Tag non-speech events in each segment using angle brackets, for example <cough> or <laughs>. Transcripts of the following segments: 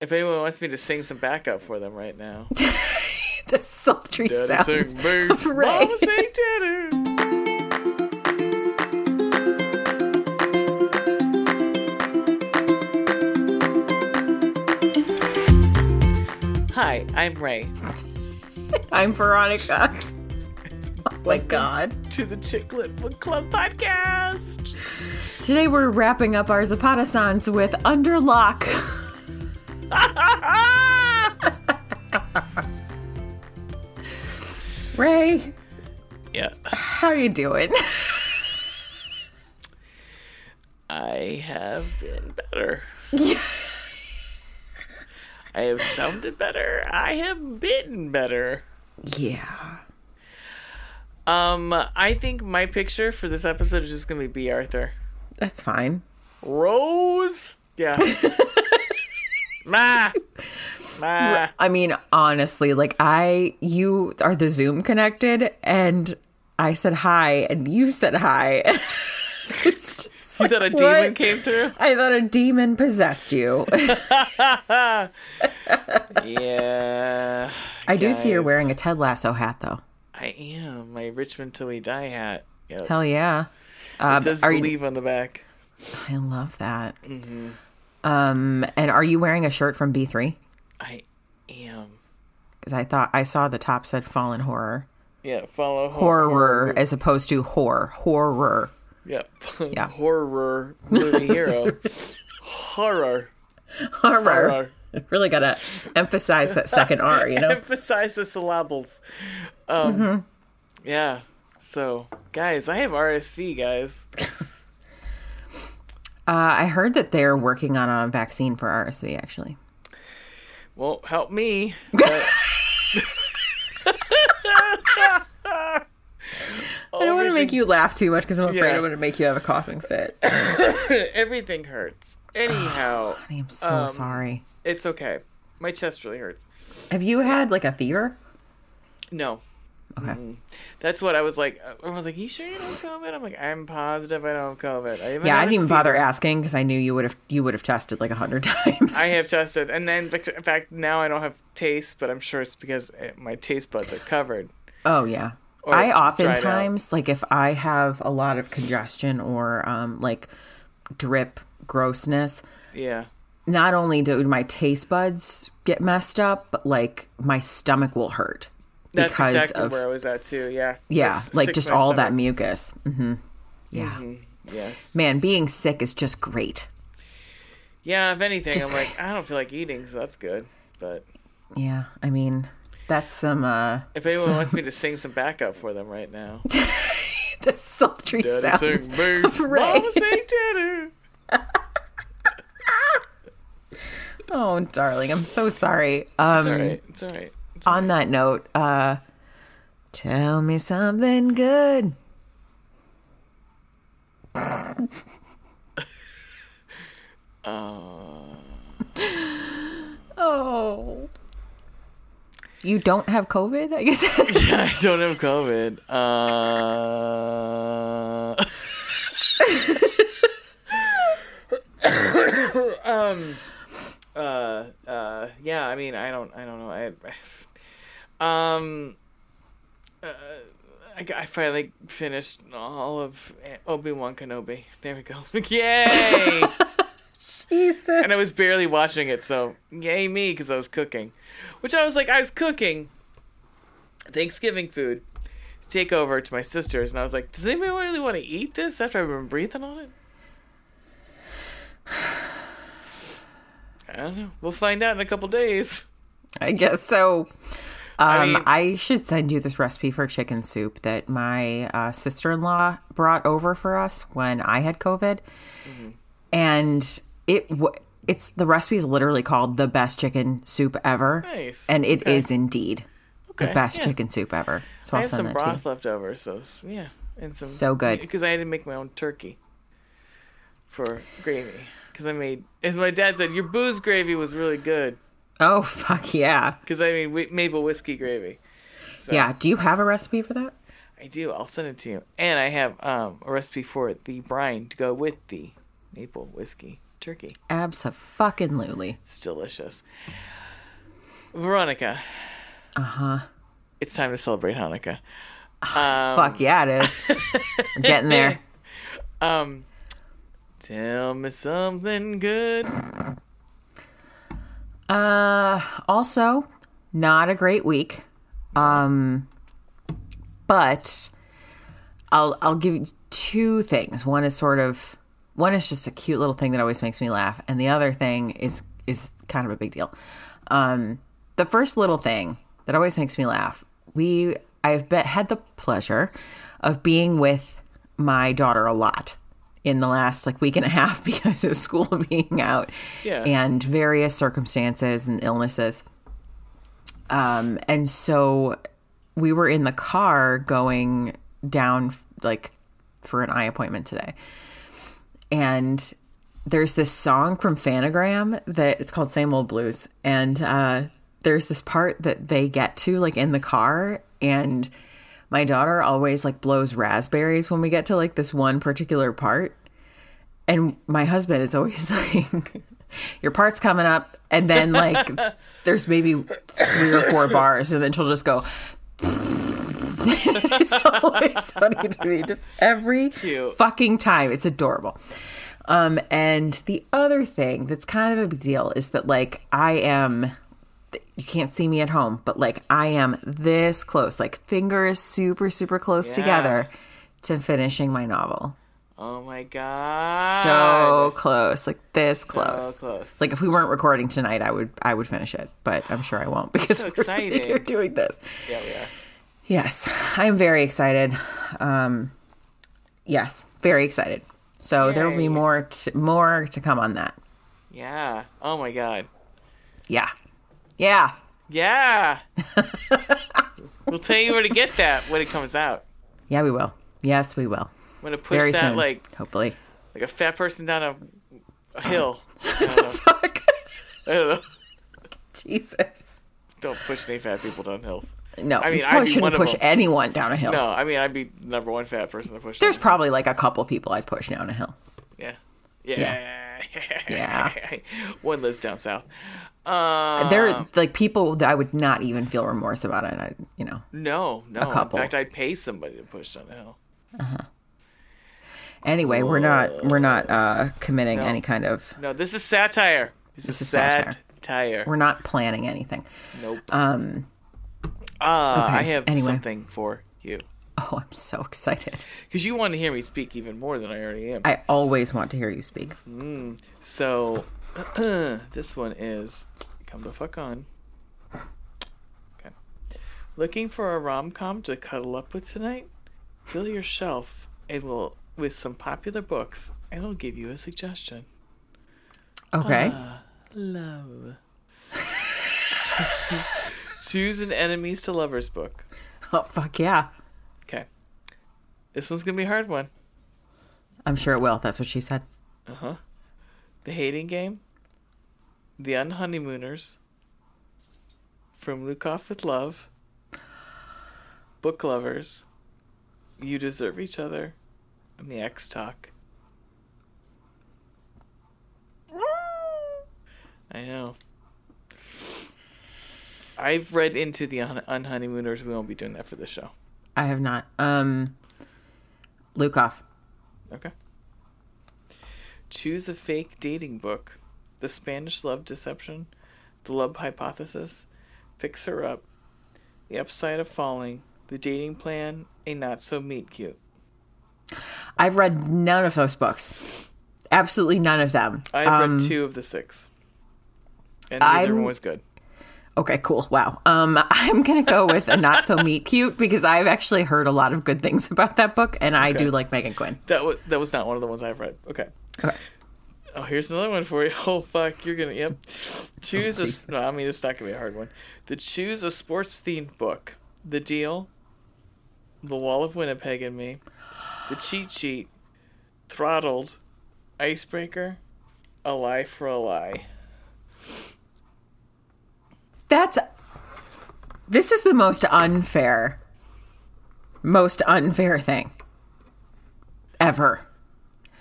If anyone wants me to sing some backup for them right now. <laughs> the sultry Daddy sounds sing bass, of Ray. mama sing tenor. Hi, I'm Ray. <laughs> I'm Veronica. <laughs> Oh my god. To the Chicklet Book Club podcast. Today we're wrapping up our Zapata with Under Locke. <laughs> Ray, yeah, how are you doing? <laughs> I have been better. Yeah. <laughs> I have sounded better. I have been better. yeah. Um, I think my picture for this episode is just gonna be Bea Arthur. That's fine. Rose. Yeah. Ma. <laughs> Ma. I mean, honestly, like I you are the Zoom connected and I said hi and you said hi. <laughs> It's just You like, thought a demon what? came through? I thought a demon possessed you. <laughs> Yeah. I do see you're wearing a Ted Lasso hat though. I am. My Richmond Till We Die hat. Yep. Hell yeah. it Um, says are you, believe on the back. I love that. Mm-hmm. Um, and are you wearing a shirt from B3? I am. Because I thought I saw the top said Fallen Horror. Yeah, follow Horror as opposed to horror. Horror. Yeah. <laughs> Yeah. Horror movie <laughs> hero. Horror. Horror. Horror. Really gotta emphasize that second R, you know? <laughs> Emphasize the syllables. Um, Mm-hmm. Yeah. So, guys, I have RSV, guys. Uh, I heard that they're working on a vaccine for RSV, actually. Won't help me. <laughs> I don't want to make you laugh too much because I'm afraid Yeah. I'm going to make you have a coughing fit. <coughs> Everything hurts. Anyhow, <sighs> I am so Um, sorry. it's okay. My chest really hurts. Have you had like a fever? No. Okay. Mm. That's what I was like. I was like, "You sure you don't have COVID?" I'm like, "I'm positive I don't have COVID." I Yeah, I didn't even bother asking because I knew you would have you would have tested like a hundred <laughs> times. I have tested, and then in fact now I don't have taste, but I'm sure it's because eh, my taste buds are covered. oh yeah. Or I oftentimes like if I have a lot of congestion or um like drip grossness, Yeah. not only do my taste buds get messed up, but like my stomach will hurt That's because exactly of where I was at too. Yeah. yeah, like just all that mucus. hmm Yeah, Yes. man, being sick is just great. Yeah. If anything, Just- I'm like, I don't feel like eating, so that's good. But Yeah, I mean that's some uh if anyone wants me to <laughs> sing some backup for them right now, <laughs> the sultry Daddy sounds. sing bass, of Ray. mama sing <laughs> tenor. Oh, darling, I'm so sorry. Um, It's all right. It's all right. On that note, uh, tell me something good. Uh, Oh. You don't have COVID, I guess. <laughs> Yeah, I don't have COVID. Uh, <laughs> um, uh, uh, yeah. I mean, I don't, I don't know. I, um, uh, I, I finally finished all of Obi Wan Kenobi. There we go. <laughs> Yay! <laughs> Jesus. and I was barely watching it, so yay me because I was cooking. Which I was like, I was cooking Thanksgiving food to take over to my sisters, and I was like, does anybody really want to eat this after I've been breathing on it? <sighs> I don't know. We'll find out in a couple days. I guess so. Um, I, mean- should send you this recipe for chicken soup that my uh, sister in law brought over for us when I had COVID, and it w- it's the recipe is literally called the best chicken soup ever, Nice. and it is Okay. indeed the best yeah. chicken soup ever. So I I'll have send some broth left over, so yeah, and some So good. because I had to make my own turkey for gravy. Because I made, as my dad said, your booze gravy was really good. Oh <laughs> fuck yeah, Because I mean, maple whiskey gravy. So yeah. Do you have a recipe for that? I do. I'll send it to you. And I have um, a recipe for the brine to go with the maple whiskey. turkey. Absolutely. It's delicious. Veronica. Uh huh. It's time to celebrate Hanukkah. <sighs> Fuck yeah, it is. I'm getting there. <laughs> Um, tell me something good. <laughs> Uh, also, not a great week. Um, but I'll I'll give you two things. One is sort of one is just a cute little thing that always makes me laugh, and the other thing is is kind of a big deal. Um, the first little thing that always makes me laugh. We I've bet, had the pleasure of being with my daughter a lot in the last like week and a half <laughs> because of school <laughs> being out Yeah. and various circumstances and illnesses. Um, and so we were in the car going down like for an eye appointment today. And there's this song from Phantogram that it's called Same Old Blues. And uh, there's this part that they get to like in the car and my daughter always like blows raspberries when we get to like this one particular part. And my husband is always <laughs> like, your part's coming up. And then like <laughs> there's maybe three or four bars and then she'll just go, <laughs> it's always funny to me. Just every Cute. fucking time. It's adorable. Um, and the other thing that's kind of a big deal is that like I am you can't see me at home, but like I am this close, like fingers super, super close Yeah. together to finishing my novel. Oh my god. So close, like this close. close. Like if we weren't recording tonight, I would I would finish it, but I'm sure I won't because So we're sitting here doing this. Yeah, we are. Yes, I'm very excited. Um, yes, very excited. So there will be more to, more to come on that. Yeah. Oh my god. Yeah, yeah. Yeah. <laughs> we'll tell you where to get that when it comes out. Yeah, we will. Yes, we will. I'm gonna push Very that soon, like hopefully. like a fat person down a, a hill. I don't, know. Fuck. I don't know. Jesus. Don't push any fat people down hills. No, I mean, be shouldn't push anyone down a hill. No, I mean I'd be the number one fat person to push. There's probably like a couple people I'd push down a hill. yeah. Yeah. Yeah. <laughs> one lives down south. Um, there are like people that I would not even feel remorse about it. I, you know. no, no. couple. In fact, I'd pay somebody to push down the hill. Anyway, we're not we're not uh, committing No. any kind of. No, this is satire. This, is, is satire. satire. We're not planning anything. Nope. Um. Uh, I have anyway. something for you Oh, I'm so excited. because you want to hear me speak even more than I already am. I always want to hear you speak. So <clears throat> this one is come the fuck on. Okay. Looking for a rom com to cuddle up with tonight? Fill your shelf and will with some popular books and I'll give you a suggestion. Okay. Ah. Love. <laughs> Choose an enemies to lovers book. oh fuck yeah. Okay. This one's gonna be a hard one. I'm sure it will. That's what she said. Uh huh. The Hating Game, The Unhoneymooners, From Lukov with Love, Book Lovers, You Deserve Each Other, and The Ex Talk. I know. I've read into The Un- Unhoneymooners. We won't be doing that for this show. I have not. Um. Lukov. Okay. Choose a fake dating book. The Spanish Love Deception, The Love Hypothesis, Fix Her Up, The Upside of Falling, The Dating Plan, A Not So Meet Cute. I've read none of those books. Absolutely none of them. I've Um, read two of the six. And neither one was good. Okay, cool. Wow. Um, <laughs> I'm gonna go with a not so meet cute because I've actually heard a lot of good things about that book, and I Okay. do like Meghan Quinn. That was that was not one of the ones I've read. Okay. Okay. Oh, here's another one for you. <laughs> Oh fuck, you're gonna yep. <laughs> Oh, choose a Oh, Jesus. no, I mean it's not gonna be a hard one. The choose a sports themed book. The deal. The Wall of Winnipeg and Me. The cheat sheet. Throttled. Icebreaker. A lie for a lie. That's this is the most unfair, most unfair thing ever.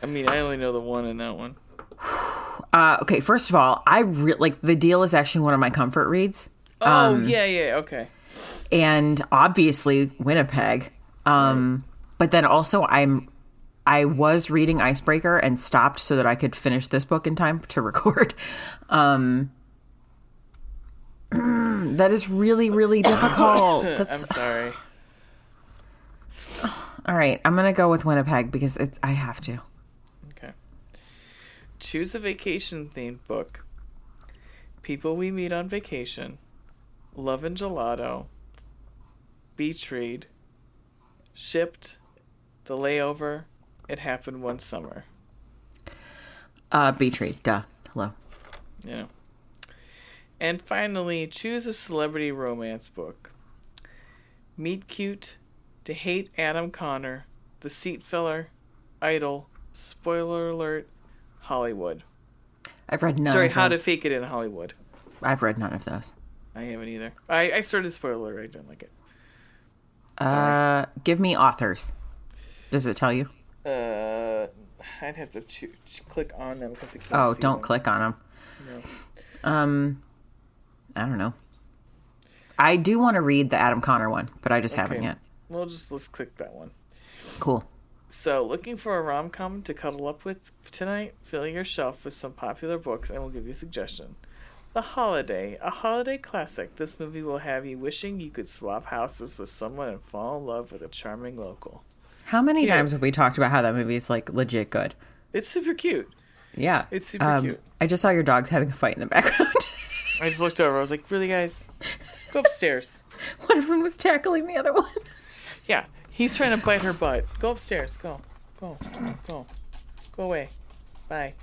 I mean, I only know the one in that one. Uh, okay, first of all, I re- like the deal is actually one of my comfort reads, Oh yeah, yeah, okay. and obviously Winnipeg. Um, but then also I'm I was reading Icebreaker and stopped so that I could finish this book in time to <laughs> record. Um, <clears throat> that is really really difficult. <laughs> I'm sorry. <sighs> all right. I'm gonna go with Winnipeg because it's I have to. Choose a vacation themed book. People we meet on vacation. Love and gelato. Beach read. Shipped. The layover. It happened one summer. Uh, Beach Read. Duh. Hello. Yeah. And finally, choose a celebrity romance book. Meet Cute, To Hate Adam Connor, The Seat Filler, Idol, Spoiler Alert, Hollywood. I've read none. Sorry, of How to. Fake It in Hollywood. I've read none of those. I haven't either. I, I started Spoiler Alert. I didn't like it. Uh, give me authors. Does it tell you? Uh, I'd have to click on them because Oh, don't them. click on them. No. Um, I don't know. I do want to read the Adam Connor one, but I just haven't yet. We'll just let's click that one. Cool. So, looking for a rom com to cuddle up with tonight? Fill your shelf with some popular books and we'll give you a suggestion. The Holiday, a holiday classic. This movie will have you wishing you could swap houses with someone and fall in love with a charming local. How many times have we talked about how that movie is like legit good? It's super cute. Yeah, It's super um, cute. I just saw your dogs having a fight in the <laughs> background. I just looked over. I was like, really, guys? Go upstairs. <laughs> one of them was tackling the other one. Yeah, he's trying to bite her butt. Go upstairs. Go. Go. Go. Go away. Bye.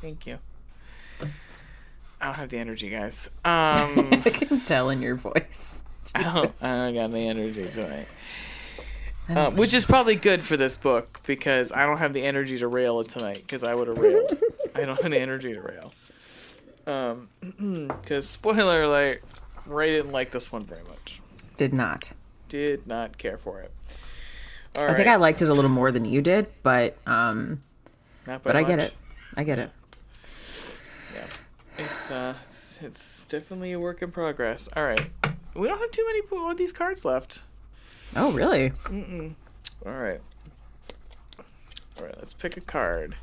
Thank you. I don't have the energy, guys. Um. <laughs> I can tell in your voice. I don't, I don't got the energy tonight. Um, which is probably good for this book because I don't have the energy to rail it tonight because I would have railed. <laughs> I don't have the energy to rail. Um, <clears throat> because spoiler alert, Ray didn't like this one very much. Did not. Did not care for it. All I think I liked it a little more than you did, but um, but I get it. I get it. Yeah, it's uh, it's, it's definitely a work in progress. All right, we don't have too many of these cards left. Oh, really? All right. All right, let's pick a card.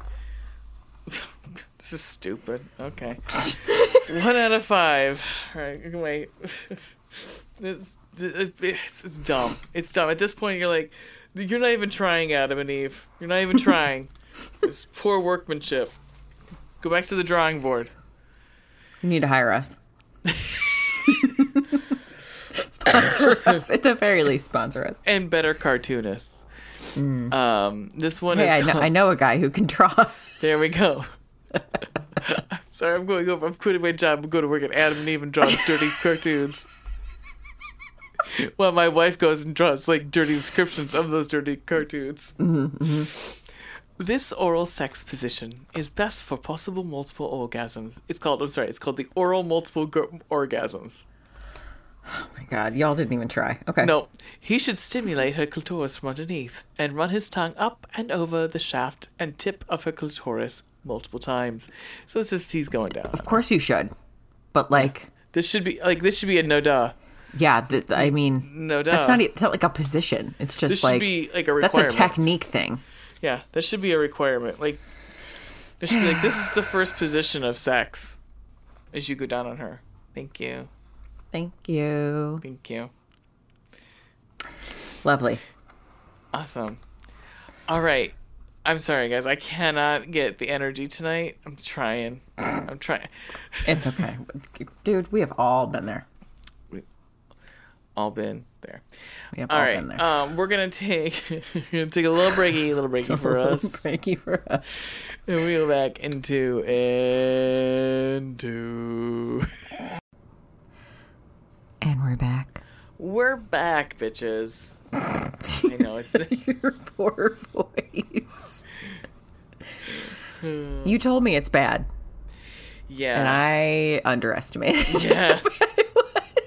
<laughs> this is stupid. Okay. <laughs> One out of five. All right, wait. <laughs> this, it's, it's dumb. It's dumb. At this point, you're like, you're not even trying, Adam and Eve. You're not even trying. <laughs> It's poor workmanship. Go back to the drawing board. You need to hire us. sponsor <laughs> us. At the very least, sponsor us. And better cartoonists. Um, this one Hey, I is know, I know a guy who can draw. There we go. <laughs> Sorry, I'm going over. I'm quitting my job. I'm going to work at Adam and Eve and draw dirty cartoons. <laughs> While my wife goes and draws like dirty descriptions of those dirty cartoons. Mm-hmm, mm-hmm. This oral sex position is best for possible multiple orgasms. It's called. I'm sorry. It's called the oral multiple go- orgasms. Oh my god, y'all didn't even try. Okay. No, he should stimulate her clitoris from underneath and run his tongue up and over the shaft and tip of her clitoris multiple times. So it's just he's going down. Of course you should. But like, This should be like this should be a no duh. Yeah, th- I mean, No doubt. that's not it's not like a position. It's just This like be like a that's a technique thing. Yeah, that should be a requirement. Like should be like this is the first position of sex as you go down on her. Thank you. Thank you. Thank you. Lovely. Awesome. All right. I'm sorry guys. I cannot get the energy tonight. I'm trying. I'm trying. It's okay, dude. We have all been there. All been there. All all right. there. Um, we're gonna take <laughs> gonna take a little breaky, a little breaky <laughs> for us, Thank you for us. and we go back into into. And we're back. We're back, bitches. I know it's <laughs> Your poor voice. <sighs> you told me it's bad, yeah, and I underestimated just Yeah. how bad it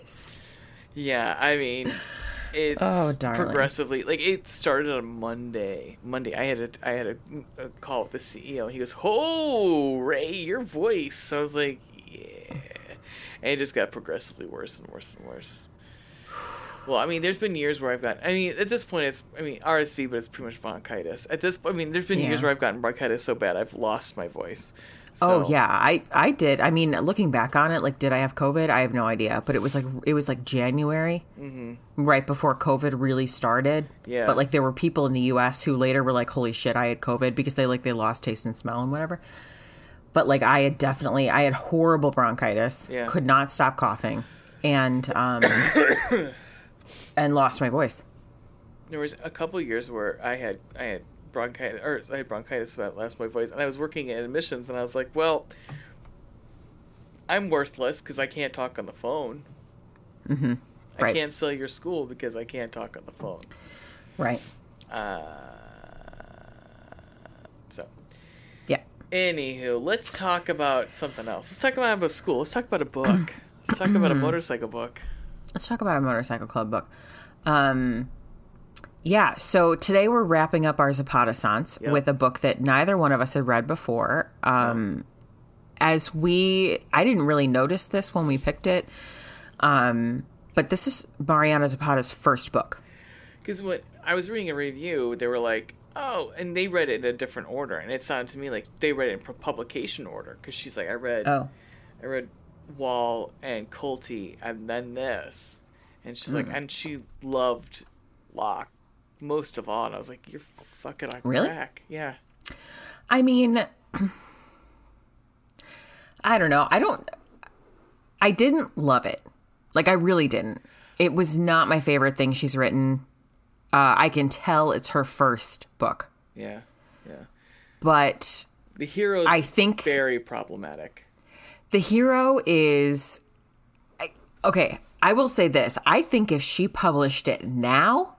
was. Yeah. I mean, <sighs> it's Oh, darling. progressively like it started on Monday. Monday, I had a I had a, a call with the CEO. He goes, "Oh, Ray, your voice." I was like, "Yeah," and it just got progressively worse and worse and worse. <sighs> Well, I mean, there's been years where I've got. I mean, at this point, it's I mean RSV, but it's pretty much bronchitis. At this, I mean, there's been years where I've gotten bronchitis so bad I've lost my voice. Oh yeah, I I did. I mean, looking back on it, like, did I have COVID? I have no idea. But it was like it was like January, right before COVID really started. Yeah. But like, there were people in the U.S. who later were like, "Holy shit, I had COVID," because they like they lost taste and smell and whatever. But like, I had definitely, I had horrible bronchitis. Yeah. Could not stop coughing, and um, <coughs> and lost my voice. There was a couple years where I had I had bronchitis or I had bronchitis about lost my voice, and I was working in admissions, and I was like, well, I'm worthless because I can't talk on the phone. Mm-hmm. I can't sell your school because I can't talk on the phone. Right. Uh, so, Yeah. anywho, let's talk about something else. Let's talk about a school. Let's talk about a book. Let's talk about a <clears throat> motorcycle book. Let's talk about a motorcycle club book. Um, yeah, so today we're wrapping up our Zapata Sans with a book that neither one of us had read before. Um, As we, I didn't really notice this when we picked it, um, but this is Mariana Zapata's first book. Because when I was reading a review, they were like, "Oh," and they read it in a different order, and it sounded to me like they read it in publication order. Because she's like, "I read, Oh, I read Wall and Kulti, and then this," and she's Hmm. like, and she loved Locke most of all, and I was like, "You're fucking on Really? crack." Yeah. I mean, <clears throat> I don't know. I don't. I didn't love it. Like I really didn't. It was not my favorite thing she's written. Uh, I can tell it's her first book, Yeah. Yeah. but The hero, I think- very problematic. the hero is I, okay. I will say this: I think if she published it now,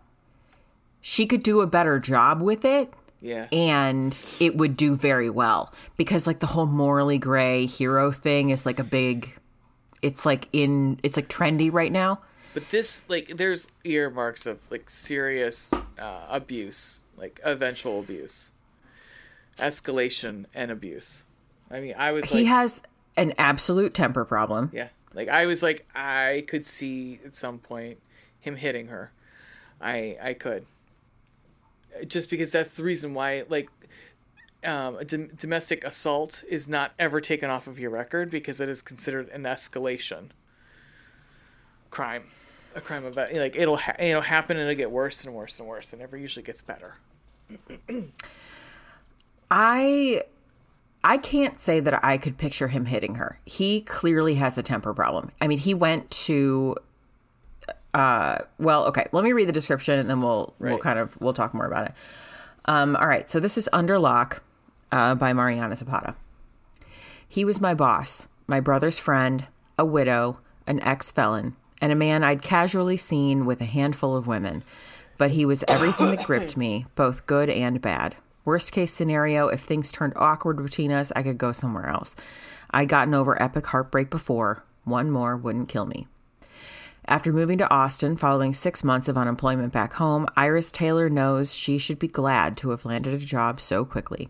she could do a better job with it. Yeah. and it would do very well because like the whole morally gray hero thing is like a big it's like in it's like trendy right now But this, like, there's earmarks of like serious uh, abuse, like eventual abuse, escalation, and abuse. I mean, I was he like, has an absolute temper problem yeah, like I was like, I could see at some point him hitting her. I I could, just because that's the reason why, like. Um, domestic assault is not ever taken off of your record because it is considered an escalation crime, a crime of like it'll ha- it'll happen and it'll get worse and worse and worse and never usually gets better. i i can't say that i could picture him hitting her he clearly has a temper problem i mean he went to uh well okay let me read the description and then we'll we'll kind of we'll talk more about it um all right so this is Under Locke uh by mariana zapata He was my boss, my brother's friend, a widow, an ex felon, and a man I'd casually seen with a handful of women. But he was everything that gripped me, both good and bad. Worst case scenario, if things turned awkward between us, I could go somewhere else. I'd gotten over epic heartbreak before. One more wouldn't kill me. After moving to Austin following six months of unemployment back home, Iris Taylor knows she should be glad to have landed a job so quickly.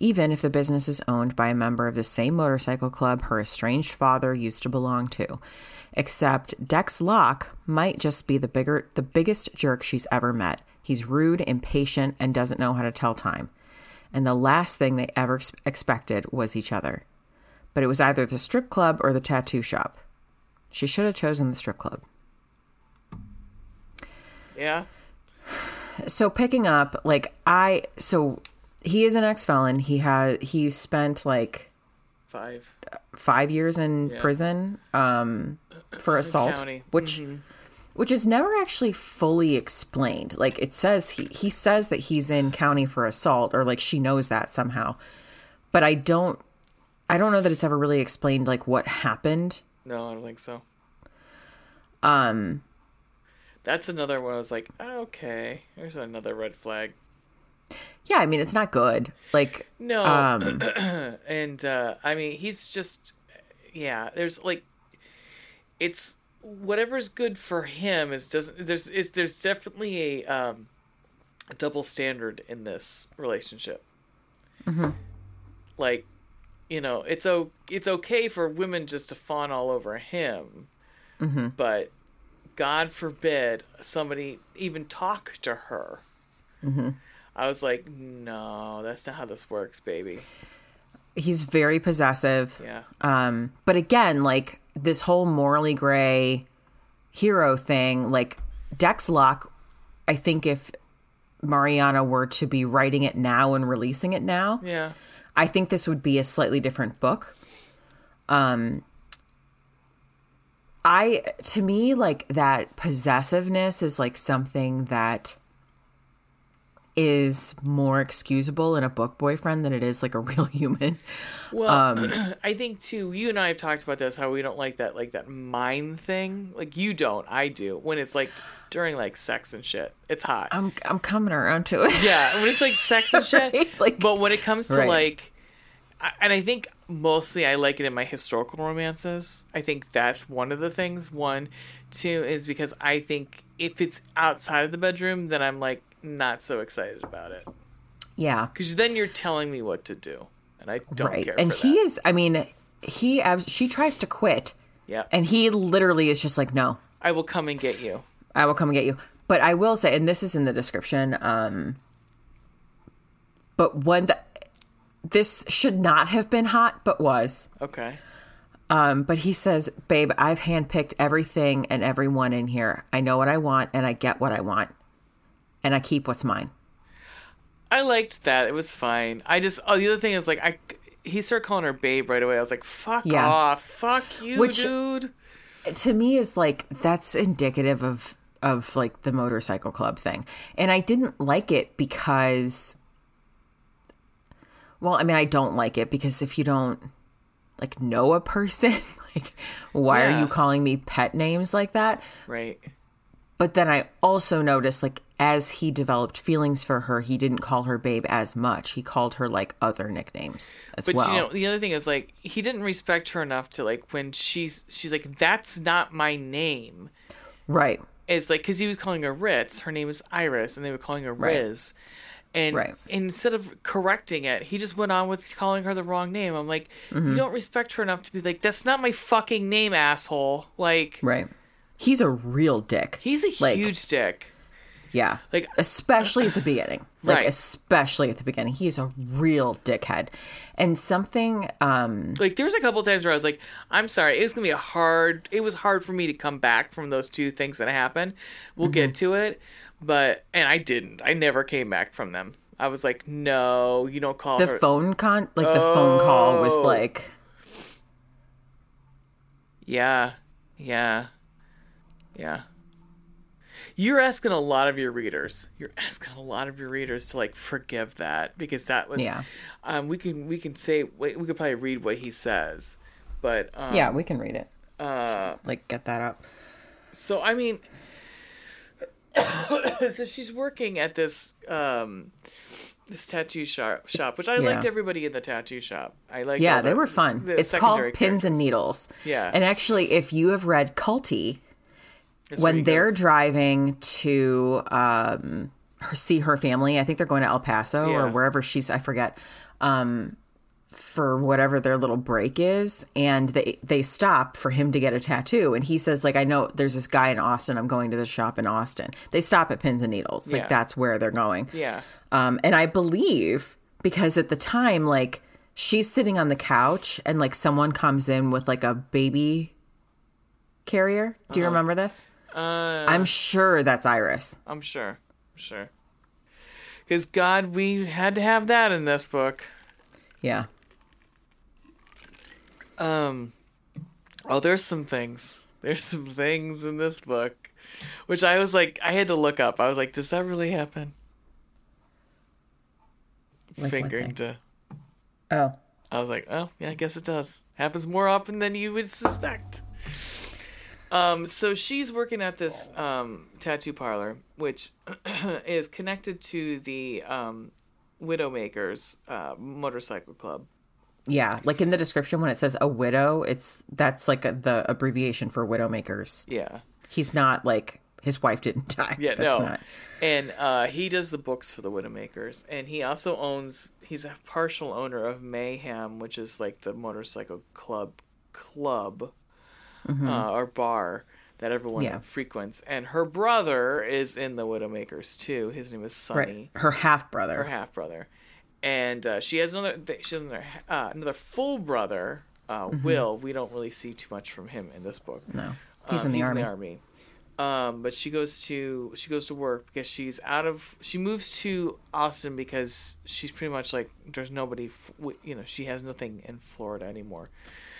Even if the business is owned by a member of the same motorcycle club her estranged father used to belong to. Except Dex Locke might just be the bigger the biggest jerk she's ever met. He's rude, impatient, and doesn't know how to tell time. And the last thing they ever expected was each other. But it was either the strip club or the tattoo shop. She should have chosen the strip club. Yeah, so picking up like i so he is an ex-felon. He had he spent like five. five years in Yeah. prison um for assault which which is never actually fully explained. Like it says he he says that he's in county for assault or like she knows that somehow. But i don't i don't know that it's ever really explained like what happened. No, I don't think so. um That's another one. I was like, okay, there's another red flag. yeah i mean it's not good like No, um <clears throat> and uh, I mean he's just, yeah. There's like, it's whatever's good for him is doesn't there's is there's definitely a um a double standard in this relationship. Like, you know, it's o- it's okay for women just to fawn all over him, but God forbid somebody even talk to her. I was like, no, that's not how this works, baby. He's very possessive. Yeah. Um, but again, like this whole morally gray hero thing, like Dex Locke, I think if Mariana were to be writing it now and releasing it now, Yeah. I think this would be a slightly different book. Um I to me like that possessiveness is like something that is more excusable in a book boyfriend than it is like a <laughs> real human. Well, Um, <clears throat> I think too. You and I have talked about this. How we don't like that, like that mine thing. Like you don't, I do. When it's like during like sex and shit, it's hot. I'm I'm coming around to it. yeah, when it's like sex and <laughs> shit. Right? Like- but when it comes to Right. like, and I think mostly I like it in my historical romances. I think that's one of the things. One, two is because I think if it's outside of the bedroom, then I'm like not so excited about it Yeah. because then you're telling me what to do, and I don't right. care. And he that. is I mean, he she tries to quit yeah, and he literally is just like no. I will come and get you. I will come and get you. But I will say, and this is in the description, um, but one that this should not have been hot, but was. Okay. Um, but he says, Babe, I've handpicked everything and everyone in here. I know what I want and I get what I want. And I keep what's mine. I liked that. It was fine. I just oh the other thing is like I he started calling her babe right away. I was like, fuck Yeah. off, fuck you, Which- dude. to me is like that's indicative of of like the motorcycle club thing and i didn't like it because well i mean i don't like it because if you don't like know a person <laughs> like why are you calling me pet names like that? Right. but then i also noticed like as he developed feelings for her he didn't call her babe as much. He called her like other nicknames as But well. you know, the other thing is like he didn't respect her enough to like when she's she's like that's not my name. right. It's like because he was calling her Ritz, her name is Iris, and they were calling her Right. And Right. instead of correcting it, he just went on with calling her the wrong name. I'm like, Mm-hmm. you don't respect her enough to be like, that's not my fucking name, asshole. Like, right he's a real dick he's a Like- huge dick. Yeah. Like- especially at the beginning. Like Right. especially at the beginning. He's a real dickhead. And something um like there was a couple times where I was like, I'm sorry, it was gonna be a hard. It was hard for me to come back from those two things that happened. We'll Mm-hmm. get to it, but and I didn't. I never came back from them. I was like, no, you don't call the her. phone con like the phone call was Oh. like Yeah, yeah, yeah. You're asking a lot of your readers. You're asking a lot of your readers to like forgive that because that was. Yeah. Um, we can we can say we we could probably read what he says, but um, Yeah, we can read it. Uh, Like get that up. So I mean, <coughs> so she's working at this um, this tattoo shop, shop, which I Yeah. liked everybody in the tattoo shop. I liked. Yeah, all they were fun. the It's called Pins and. Needles. Yeah. And actually if you have read Kulti, That's when they're goes. driving to um her, see her family, I think they're going to El Paso Yeah. or wherever she's I forget. Um for whatever their little break is and they they stop for him to get a tattoo and he says like I know there's this guy in Austin I'm going to the shop in Austin. They stop at Pins and Needles. Like Yeah. that's where they're going. yeah, Um, and I believe because at the time, like she's sitting on the couch and like someone comes in with like a baby carrier. Do you remember this? uh, I'm sure that's Iris. I'm sure, I'm sure. Because God, we had to have that in this book. Yeah. Um, oh, there's some things. There's some things in this book, which I was like, I had to look up. I was like, does that really happen? what Fingering to. Oh. I was like, oh, yeah, I guess it does. Happens more often than you would suspect. Um, so she's working at this um, tattoo parlor, which <clears throat> is connected to the um, Widowmakers uh, motorcycle club. Yeah, like in the description when it says a widow, it's that's like a, the abbreviation for widowmakers. Yeah. He's not like his wife didn't <laughs> die. Yeah, that's no. not. And uh, he does the books for the Widowmakers, and he also owns. He's a partial owner of Mayhem, which is like the motorcycle club, club, uh, or bar that everyone Mm-hmm. Yeah. frequents. And her brother is in the Widowmakers too. His name is Sonny, Right. Her half brother. her half brother, and uh, she has another. She has another, uh, another full brother, uh, Mm-hmm. Will. We don't really see too much from him in this book. No. He's Um, in the army. army. Um, but she goes to she goes to work because she's out of she moves to Austin because she's pretty much like there's nobody you know she has nothing in Florida anymore.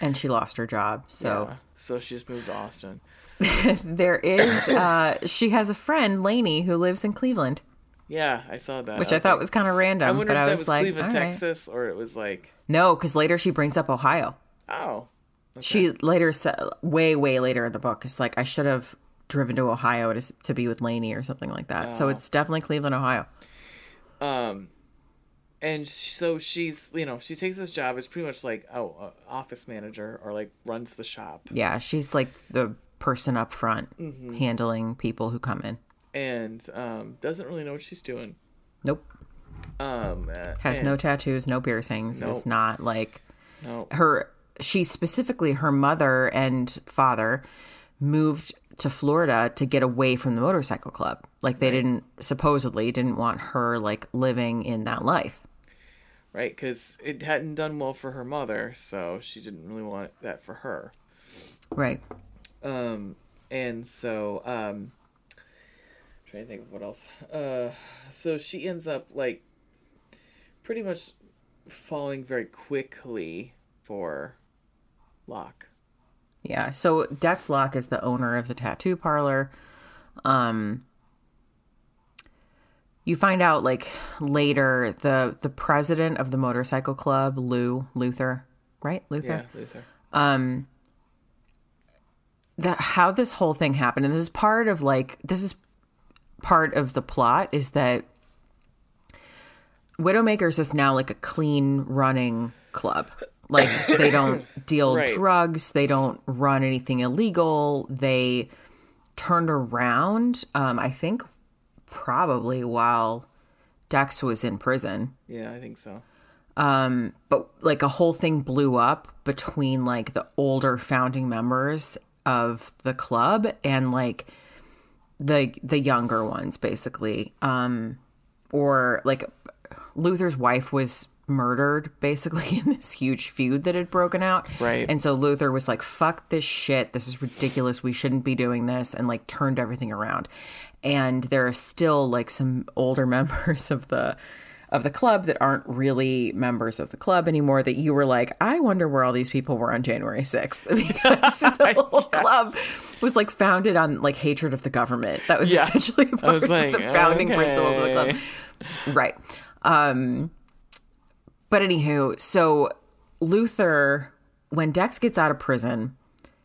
And she lost her job. So Yeah. so she just moved to Austin. <laughs> there is uh she has a friend, Lainey, who lives in Cleveland. Yeah, I saw that. Which I, was thought like- was kind of random. I wonder but if I that was, was like, Cleveland, right. Texas, or it was like No, because later she brings up Ohio. oh She later said, way, way later in the book, it's like I should have driven to Ohio to, to be with Lainey or something like that. So Oh. it's definitely Cleveland, Ohio. um, and so she's you know she takes this job. It's pretty much like oh uh, office manager or like runs the shop. Yeah, she's like the person up front Mm-hmm. handling people who come in. And um, doesn't really know what she's doing. Nope. Um, uh, Has no tattoos, no piercings. Nope. It's not like no. her she specifically her mother and father moved to Florida to get away from the motorcycle club. Like they didn't supposedly didn't want her like living in that life. right? Because it hadn't done well for her mother, so she didn't really want that for her. Right. Um, and so, um, trying to think of what else. Uh, so she ends up like pretty much falling very quickly for Locke. Yeah. So Dex Locke is the owner of the tattoo parlor. Um you find out like later the the president of the motorcycle club, Lou Luther, right? Luther. Yeah, Luther. um that how this whole thing happened and this is part of like this is part of the plot is that widowmakers is now like a clean running club like <coughs> they don't deal Right. drugs they don't run anything illegal they turned around um i think probably while dex was in prison Yeah, I think so. um but like a whole thing blew up between like the older founding members of the club and like the the younger ones basically. Um or like Luther's wife was murdered basically <laughs> in this huge feud that had broken out. Right. and so Luther was like fuck this shit. This is ridiculous. We shouldn't be doing this and like turned everything around. And there are still like some older <laughs> members of the of the club that aren't really members of the club anymore that you were like, I wonder where all these people were on January 6th <laughs> because the <laughs> whole club was like founded on like hatred of the government. That was Yeah. essentially part was of like, the founding principles of the club. Right. Um but anywho, so Luther when Dex gets out of prison,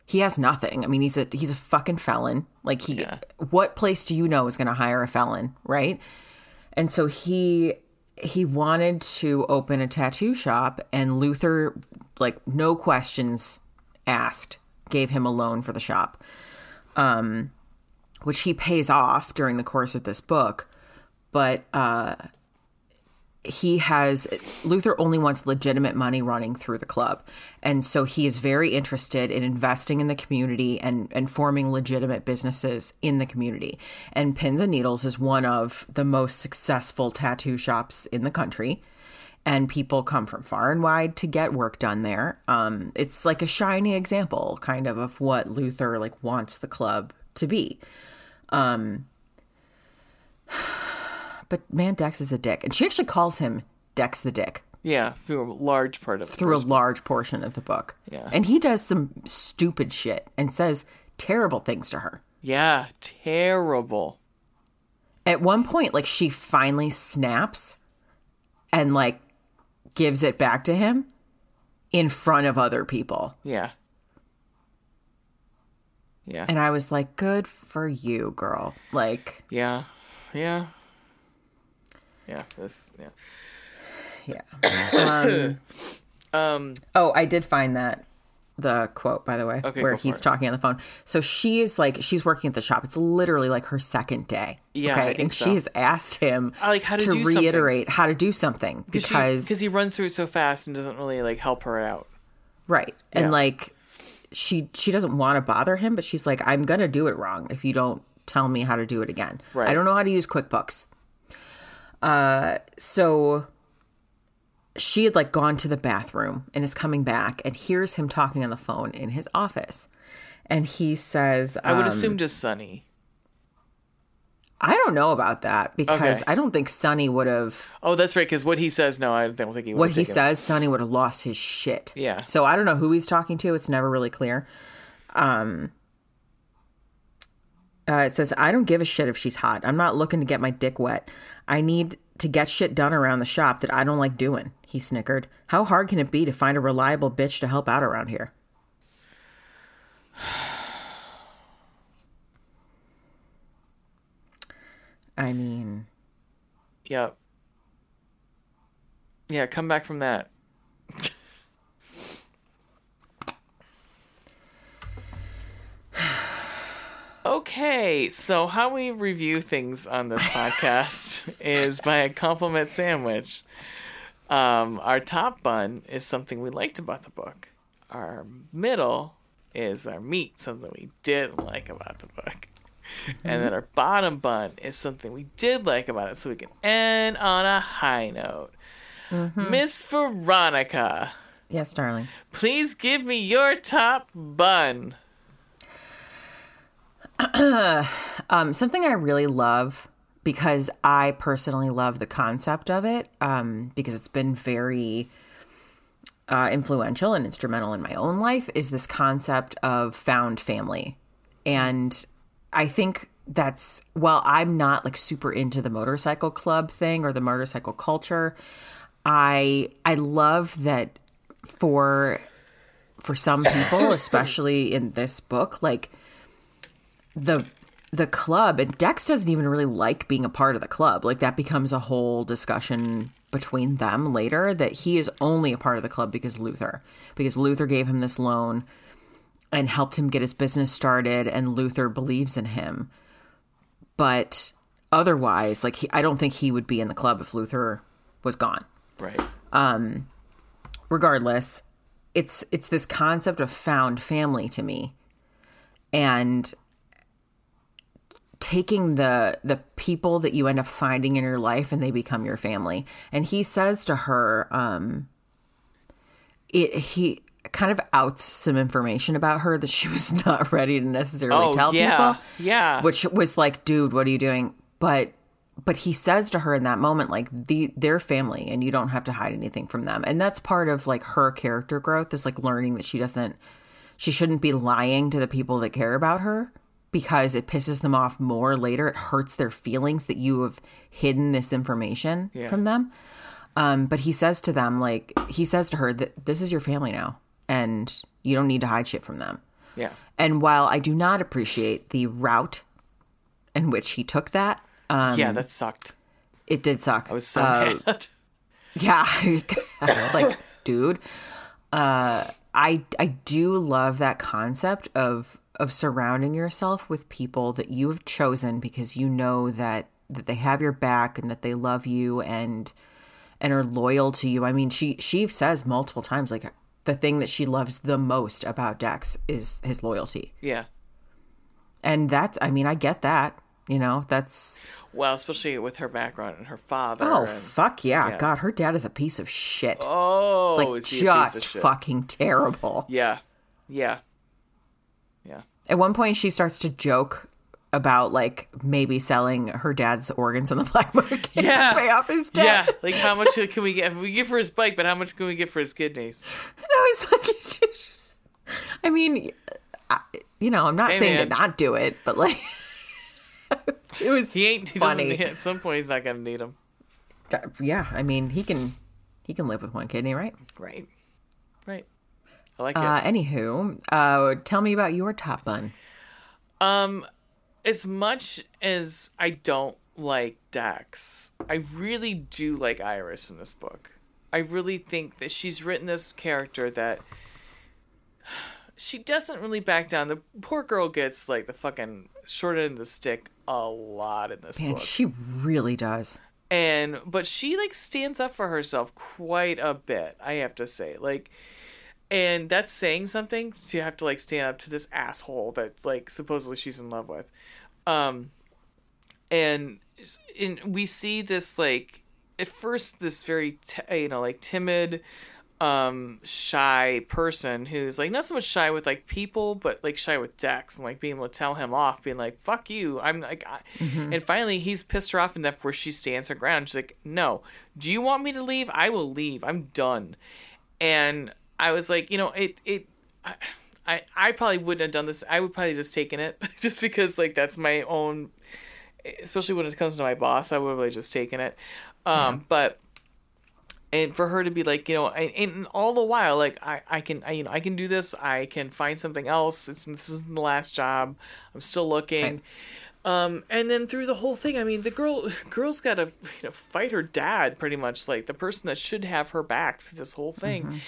he has nothing. I mean, he's a he's a fucking felon. Like he Yeah. what place do you know is going to hire a felon, right? And so he he wanted to open a tattoo shop and Luther like no questions asked gave him a loan for the shop. Um which he pays off during the course of this book, but uh he has Luther only wants legitimate money running through the club. And so he is very interested in investing in the community and, and forming legitimate businesses in the community. And Pins and Needles is one of the most successful tattoo shops in the country. And people come from far and wide to get work done there. Um, it's like a shiny example, kind of, of what Luther like wants the club to be. But man, Dex is a dick. And she actually calls him Dex the Dick Yeah, through a large part of the through a large portion of the book. Yeah. And he does some stupid shit and says terrible things to her. Yeah, terrible. At one point, like she finally snaps and like gives it back to him in front of other people. Yeah. Yeah. And I was like, good for you, girl. Like, Yeah. Yeah. Yeah. This. Yeah. yeah. Um, <coughs> Um, Oh, I did find that the quote by the way, Okay, where he's it. talking on the phone. So she's like, she's working at the shop. It's literally like her second day. Yeah, okay, and so. she's asked him I like how to to do something. reiterate how to do something because because he runs through it so fast and doesn't really like help her out. right, and like she she doesn't want to bother him, but she's like, I'm gonna do it wrong if you don't tell me how to do it again. Right. I don't know how to use QuickBooks. Uh, so she had like gone to the bathroom and is coming back and hears him talking on the phone in his office. And he says, I would um, assume just Sunny. I don't know about that because Okay. I don't think Sonny would have. Oh, that's right. Because what he says, no, I don't think he. Would have. What he says, Sonny would have lost his shit. Yeah. So I don't know who he's talking to. It's never really clear. Um. Uh, it says, I don't give a shit if she's hot. I'm not looking to get my dick wet. I need to get shit done around the shop that I don't like doing. He snickered. How hard can it be to find a reliable bitch to help out around here? <sighs> I mean, Yep. Yeah, come back from that. Okay, so how we review things on this podcast <laughs> is by a compliment sandwich. Um, our top bun is something we liked about the book. Our middle is our meat, something we didn't like about the book. And then our bottom bun is something we did like about it, so we can end on a high note. Miss Veronica, yes, darling. please give me your top bun. <clears throat> Um, something I really love because I personally love the concept of it um, because it's been very uh, influential and instrumental in my own life is this concept of found family. And I think that's, while I'm not like super into the motorcycle club thing or the motorcycle culture, I I love that for for some people, <coughs> especially in this book, like the the club and Dex doesn't even really like being a part of the club. Like that becomes a whole discussion between them later that he is only a part of the club because Luther. Because Luther gave him this loan and helped him get his business started and Luther believes in him. But otherwise, like he, I don't think he would be in the club if Luther was gone Right. Um regardless it's it's this concept of found family to me and taking the the people that you end up finding in your life and they become your family and he says to her um it he kind of outs some information about her that she <laughs> was not ready to necessarily Oh, tell yeah. people Yeah. which was like dude what are you doing but but he says to her in that moment like the their family and you don't have to hide anything from them and that's part of like her character growth is like learning that she doesn't she shouldn't be lying to the people that care about her because it pisses them off more later it hurts their feelings that you have hidden this information Yeah. from them um but he says to them like he says to her that this is your family now and you don't need to hide shit from them yeah. and while i do not appreciate the route in which he took that um, yeah, that sucked. it did suck. I was so Uh, mad. <laughs> yeah, <laughs> was like, dude, uh, I I do love that concept of of surrounding yourself with people that you have chosen because you know that that they have your back and that they love you and and are loyal to you. I mean, she she says multiple times like the thing that she loves the most about Dex is his loyalty. Yeah. And that's I mean, I get that. You know, that's Well, especially with her background and her father. Oh and, fuck yeah. yeah. God, her dad is a piece of shit. oh, like is he a piece of just shit? fucking terrible. Yeah. Yeah. At one point she starts to joke about like maybe selling her dad's organs on the black <laughs> market Yeah. to pay off his debt. Yeah. Like, how much can we get? We give for his bike, but how much can we get for his kidneys? And I was like, <laughs> just- I mean, I, you know, I'm not Hey, saying man. to not do it, but like, <laughs> it was He ain't. He funny. At some point, he's not gonna need him. Yeah, I mean, he can he can live with one kidney, right? Right. Right. I like Uh, anywho, uh, tell me about your top bun. Um, as much as I don't like Dax, I really do like Iris in this book. I really think that she's written this character that <sighs> she doesn't really back down. The poor girl gets like the fucking short end of the stick a lot in this And book. she really does. and but she like stands up for herself quite a bit i have to say like and that's saying something so you have to like stand up to this asshole that like supposedly she's in love with. Um and in we see this like at first this very t- you know like timid um shy person who's like not so much shy with like people but like shy with Dex and like being able to tell him off being like fuck you I'm like I, and finally he's pissed her off enough where she stands her ground. She's like no do you want me to leave? I will leave. I'm done. And I was like you know it it I I, I probably wouldn't have done this. I would probably just taken it <laughs> just because like that's my own especially when it comes to my boss I would have really just taken it. Um but and for her to be like you know and, and all the while like i i can I, you know i can do this. I can find something else. It's this isn't the last job. I'm still looking. Um and then through the whole thing i mean the girl <sighs> girl's got to you know fight her dad pretty much like the person that should have her back through this whole thing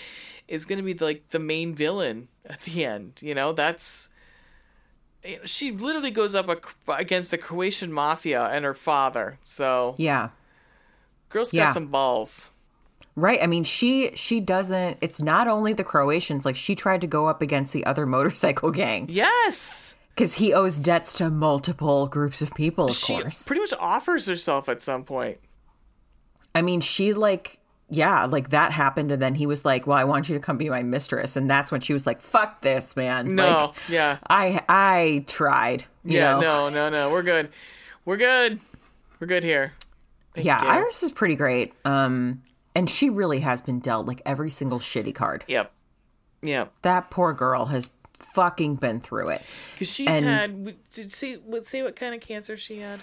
is going to be like the main villain at the end you know that's you know, she literally goes up a, against the Croatian mafia and her father. So, Yeah. girl's got Yeah. some balls. Right. I mean, she she doesn't. It's not only the Croatians. Like she tried to go up against the other <laughs> motorcycle gang Yes. because he owes debts to multiple groups of people. Of she course. pretty much offers herself at some point. I mean, she like yeah, like that happened, and then he was like, "Well, I want you to come be my mistress," and that's when she was like, "Fuck this, man." No, Like, yeah, I I tried. You yeah, know? no, no, no. We're good. We're good. We're good here. Thank Yeah, you. Iris is pretty great. Um, and she really has been dealt like every single shitty card. Yep. Yep. That poor girl has fucking been through it. Because she's And- had. Did would say what kind of cancer she had?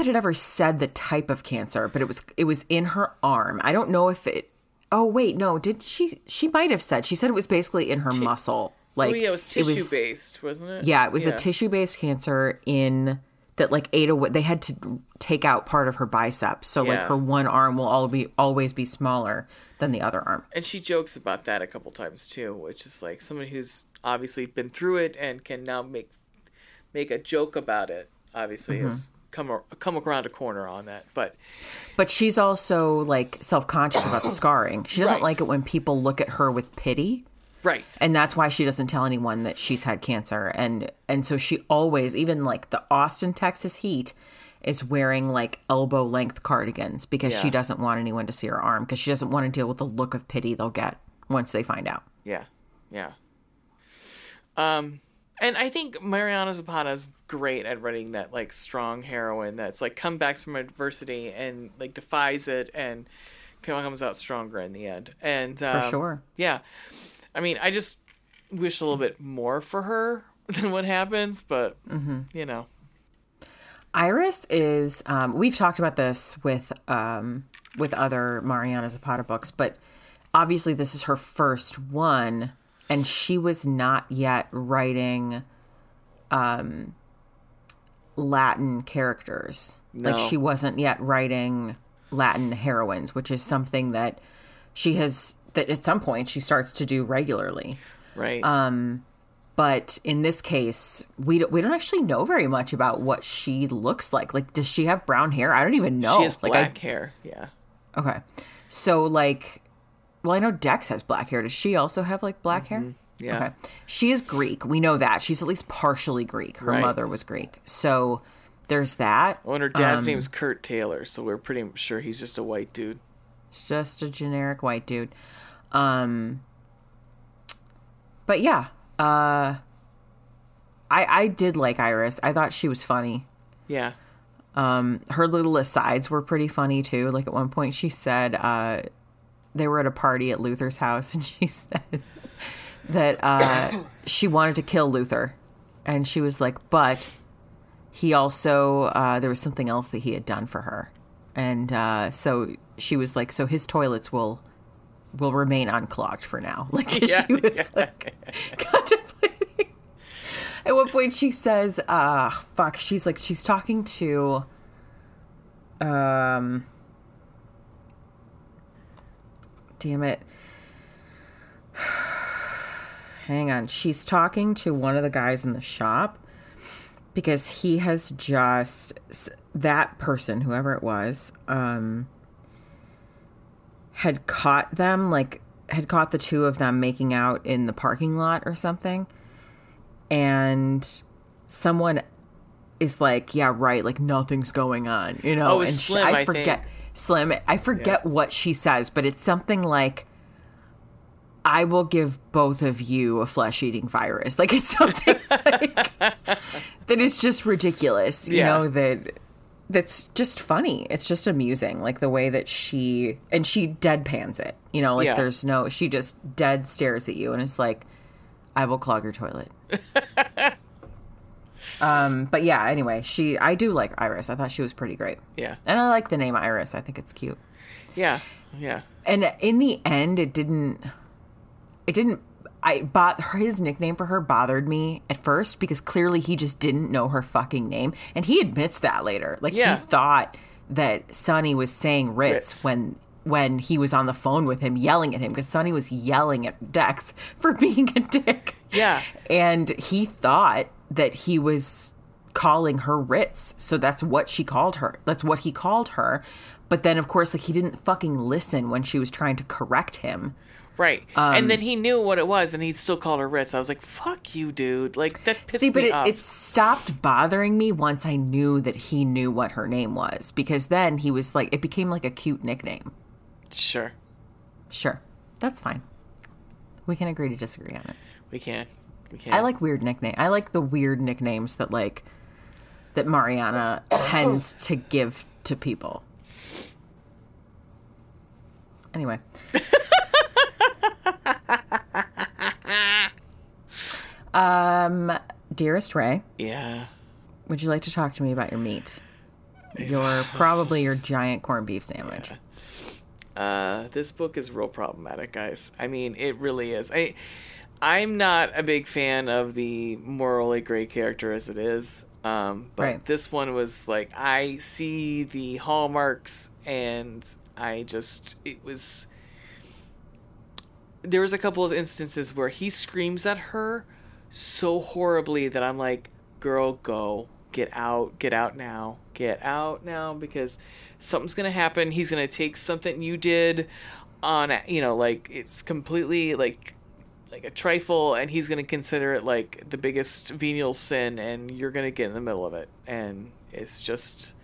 I don't know that it ever said the type of cancer, but it was it was in her arm. I don't know if it. Oh wait, no. Did she? She might have said. She said it was basically in her muscle. Like oh yeah, it was tissue based, wasn't it? Yeah, it was a tissue based cancer in that like ate away. They had to take out part of her biceps, so like her one arm will all be always be smaller than the other arm. And she jokes about that a couple times too, which is like someone who's obviously been through it and can now make make a joke about it. Obviously, Mm-hmm. has come come around a corner on that. But But she's also like self conscious about the scarring. She doesn't Right. like it when people look at her with pity. right, and that's why she doesn't tell anyone that she's had cancer and and so she always even like the austin texas heat is wearing like elbow length cardigans because she doesn't want anyone to see her arm because she doesn't want to deal with the look of pity they'll get once they find out yeah, yeah. Um, and I think Mariana Zapata is great at writing that like strong heroine that's like come back from adversity and like defies it and comes out stronger in the end. And for um, sure Yeah. I mean, I just wish a little bit more for her <laughs> than what happens, but you know. iris is um, we've talked about this with um, with other mariana zapata books but obviously this is her first one and she was not yet writing um, latin characters. Like she wasn't yet writing latin heroines which is something that she has that at some point she starts to do regularly. Right. Um but in this case we don't, we don't actually know very much about what she looks like. Like does she have brown hair? I don't even know. she has like black hair. Yeah. Okay. So like well i know dex has black hair. Does she also have like black hair Yeah. okay she is greek we know that she's at least partially greek her Right. mother was greek so there's that Well, and her dad's Um, name's Kurt Taylor, so we're pretty sure he's just a white dude. Just a generic white dude. Um But yeah, uh I I did like Iris. I thought she was funny. Yeah. Um her little asides were pretty funny too. Like at one point she said uh they were at a party at Luther's house <laughs> and she says that uh <coughs> she wanted to kill Luther. And she was like, "But he also uh there was something else that he had done for her." And uh so she was like, "So his toilets will will remain unclogged for now." <laughs> Like <laughs> Yeah, she was like <laughs> contemplating. At one point she says, uh fuck, she's like she's talking to um damn it. Hang on. She's talking to one of the guys in the shop because he has just that person, whoever it was, um had caught them like had caught the two of them making out in the parking lot or something. And someone is like, yeah, right, like nothing's going on, you know. Oh, it's and Slim, I I forget think. Slim. I forget what she says, but it's something like, "I will give both of you a flesh-eating virus." Like it's something <laughs> like, that is just ridiculous, you Yeah. know. That that's just funny. It's just amusing, like the way that she and she deadpans it. You know, like Yeah. there's no. She just dead stares at you and it's like, "I will clog your toilet." <laughs> um, but yeah. Anyway, she. I do like Iris. I thought she was pretty great. Yeah. And I like the name Iris. I think it's cute. Yeah. Yeah. And in the end, it didn't. It didn't. I bought his nickname for her bothered me at first because clearly he just didn't know her fucking name, and he admits that later. Like Yeah. he thought that Sonny was saying Ritz, Ritz. when when he was on the phone with him, yelling at him because Sonny was yelling at Dex <laughs> for being a dick. Yeah. and he thought that he was calling her Ritz, so that's what she called her. That's what he called her. But then, of course, like he didn't fucking listen when she was trying to correct him. Right. Um, and then he knew what it was and he still called her Ritz. I was like, fuck you, dude. Like, that pissed See, but it, it stopped bothering me once I knew that he knew what her name was because then he was like, it became like a cute nickname. Sure. Sure, that's fine. We can agree to disagree on it. We can. We can. I like weird nickname. I like the weird nicknames that like that Mariana tends to give to people. Anyway. <laughs> um, dearest Ray, Yeah. would you like to talk to me about your meat? Your <laughs> probably your giant corned beef sandwich. Uh, this book is real problematic, guys. I mean, it really is. I, I'm not a big fan of the morally gray character as it is. Um, but Right. this one was like I see the hallmarks, and I just it was. There was a couple of instances where he screams at her so horribly that I'm like, "Girl, go. Get out, get out now, get out now," because something's gonna happen. He's gonna take something you did on, you know, like it's completely like like a trifle and he's going to consider it like the biggest venial sin and you're going to get in the middle of it. And it's just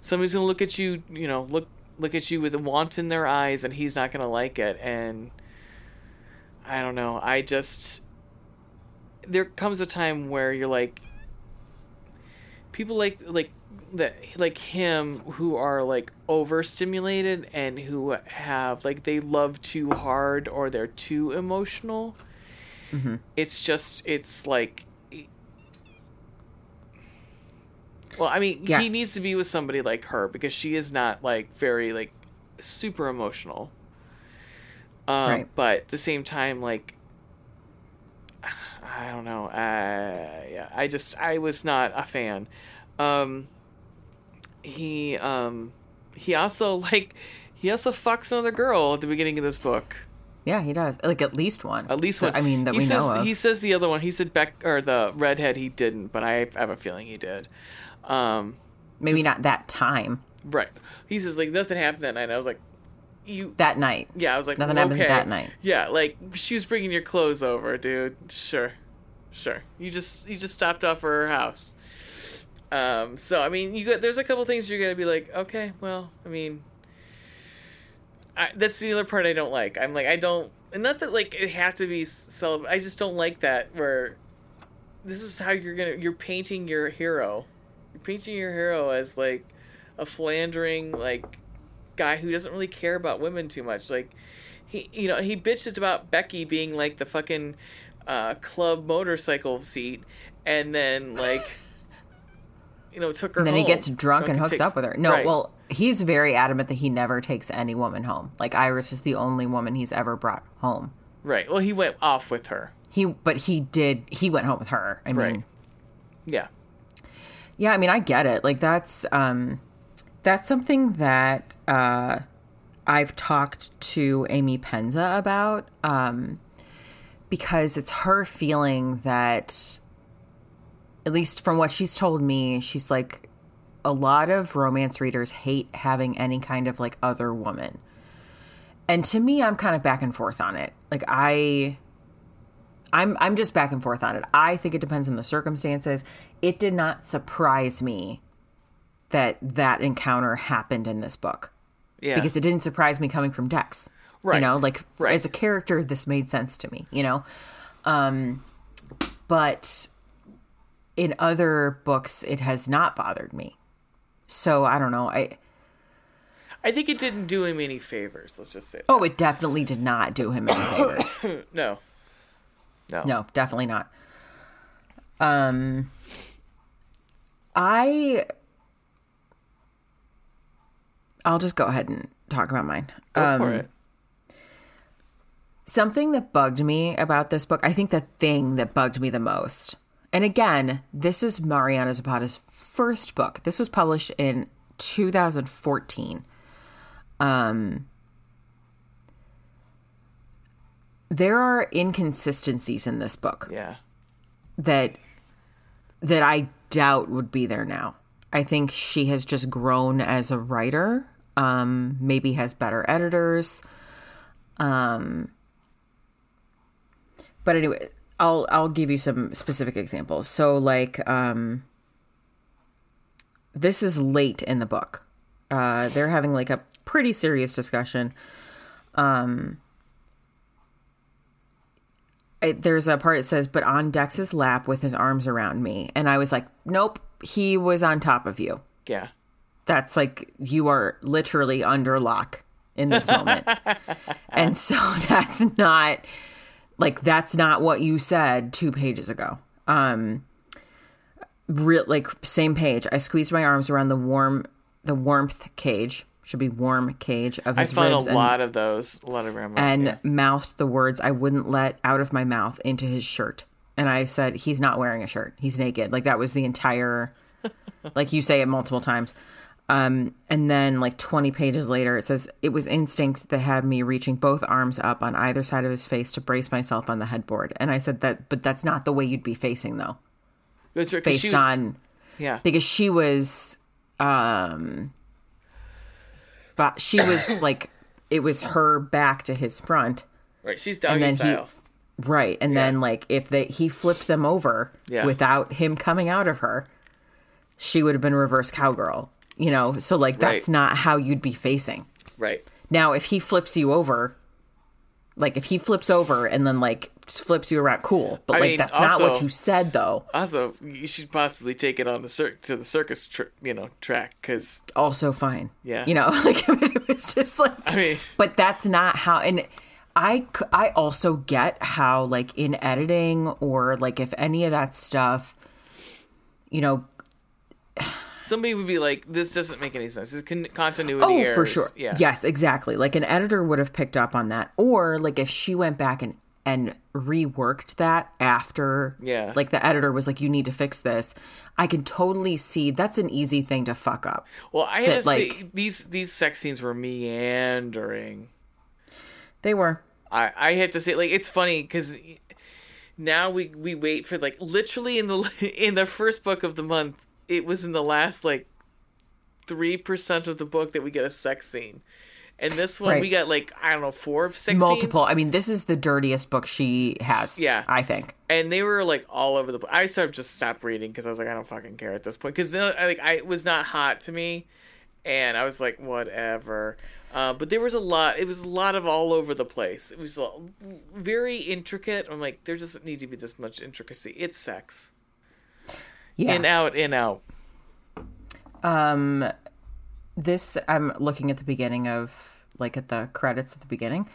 somebody's going to look at you you know look look at you with want in their eyes and he's not going to like it. And i don't know. I just there comes a time where you're like people like like that like him who are like overstimulated and who have like they love too hard or they're too emotional. Mm-hmm. It's just it's like well i mean Yeah. he needs to be with somebody like her because she is not like very like super emotional um Right. but at the same time like I don't know. Uh, yeah, I just I was not a fan. Um, he um, he also <laughs> like he also fucks another girl at the beginning of this book. Yeah, he does. Like at least one. At least That- one. I mean, that he we says, know of. He says the other one. He said Beck or the redhead. He didn't, but I have a feeling he did. Um, Maybe not that time. right. He says like nothing happened that night. I was like, you That night. Yeah, I was like, Nothing okay. happened that night. Yeah, like she was bringing your clothes over, dude. Sure, sure. You just you just stopped off for her house. Um, so I mean, you got there's a couple things you're gonna be like, okay, well, I mean, I, that's the other part I don't like. I'm like, I don't, and not that like it had to be celib. I just don't like that where this is how you're gonna you're painting your hero. You're painting your hero as like a philandering like guy who doesn't really care about women too much. Like he you know, he bitches about Becky being like the fucking uh, club motorcycle seat and then like <laughs> you know, took her And then he home. gets drunk and hooks takes- up with her. No, Right. well, he's very adamant that he never takes any woman home. Like Iris is the only woman he's ever brought home. Right. Well, he went off with her. He, but he did. He went home with her. I mean, Right. Yeah. yeah. I mean, I get it. Like that's um, that's something that uh, I've talked to Amy Penza about um, because it's her feeling that, at least from what she's told me, she's like, a lot of romance readers hate having any kind of like other woman. And to me, I'm kind of back and forth on it. Like I I'm I'm just back and forth on it. I think it depends on the circumstances. It did not surprise me that that encounter happened in this book Yeah. because it didn't surprise me coming from Dex. Right. You know, like Right. as a character, this made sense to me. You know, um, but in other books, it has not bothered me. So I don't know. I I think it didn't do him any favors. Let's just say. that. oh, it definitely did not do him any favors. <coughs> no. No. No, definitely not. Um, I, I'll just go ahead and talk about mine. Go um, for it. Something that bugged me about this book, I think the thing that bugged me the most, and again, this is Mariana Zapata's first book. This was published in 2014. Um, there are inconsistencies in this book Yeah. that that I doubt would be there now. I think she has just grown as a writer. Um, maybe has better editors. Um, but anyway, I'll I'll give you some specific examples. So like um, this is late in the book. Uh, they're having like a pretty serious discussion. Um, there's a part that says, "But on Dex's lap with his arms around me," and I was like, "Nope, he was on top of you." Yeah. That's like you are literally under Locke in this moment, <laughs> and so <laughs> that's not like that's not what you said two pages ago. Um, real like same page. I squeezed my arms around the warm, the warmth cage should be warm cage of his I found a and lot of those. A lot of grandma. and yeah. mouthed the words I wouldn't let out of my mouth into his shirt. And I said, he's not wearing a shirt. He's naked. Like that was the entire, like you say it multiple times. Um, and then like 20 pages later, it says, it was instinct that had me reaching both arms up on either side of his face to brace myself on the headboard. And I said that, but that's not the way you'd be facing though, That's right, based she was- on, Yeah. because she was, um, but she was <coughs> like, it was her back to his front Right. She's and doggy then style. he right and then like if they he flipped them over Yeah. without him coming out of her she would have been reverse cowgirl you know so like that's Right. not how you'd be facing right. now if he flips you over like if he flips over and then like flips you around cool but I like mean, that's not what you said though Also, you should possibly take it on the cir- to the circus, tr- you know, track because also fine Yeah. you know <laughs> like it was just like I mean, but that's not how and i i also get how like in editing or like if any of that stuff you know somebody would be like, "This doesn't make any sense. This is con- continuity oh errors." for sure Yeah. yes exactly like an editor would have picked up on that or like if she went back and and reworked that after Yeah. like the editor was like you need to fix this i can totally see that's an easy thing to fuck up Well, I had that, to say these these sex scenes were meandering. they were I I had to say like it's funny because now we we wait for like literally in the <laughs> in the first book of the month it was in the last like three percent of the book that we get a sex scene, and this one Right. we got like I don't know four sex scenes. multiple scenes, i mean this is the dirtiest book she has Yeah. i think and they were like all over the. place. I sort of just stopped reading because I was like I don't fucking care at this point because like I it was not hot to me, and I was like whatever. Uh, but there was a lot. It was a lot of all over the place. It was very intricate. I'm like, there doesn't need to be this much intricacy. It's sex. Yeah In out, in out. Um, this I'm looking at the beginning of like at the credits at the beginning,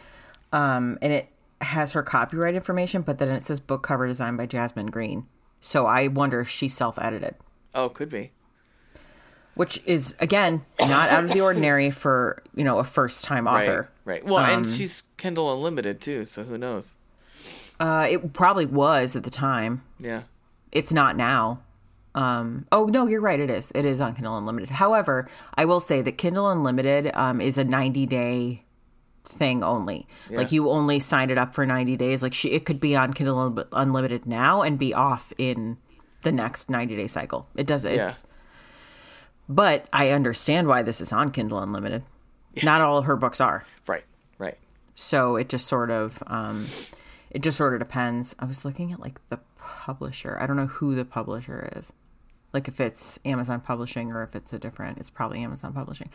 um, and it has her copyright information, but then it says book cover designed by Jasmine Green. So I wonder if she self edited, Oh, could be. which is again not out of the ordinary for you know a first time author. Right. Right. Well, and Um, she's Kindle Unlimited too, so who knows? Uh, it probably was at the time. Yeah. It's not now. Um, oh no, you're right. It is. It is on Kindle Unlimited. However, I will say that Kindle Unlimited um, is a 90 day thing only. Like you only signed it up for 90 days. Like she, it could be on Kindle Unlimited now and be off in the next 90 day cycle. It does. It's, Yeah. But I understand why this is on Kindle Unlimited. Not all of her books are. Right. Right. So it just sort of um it just sort of depends. I was looking at like the publisher. I don't know who the publisher is. Like if it's Amazon Publishing or if it's a different, it's probably Amazon Publishing.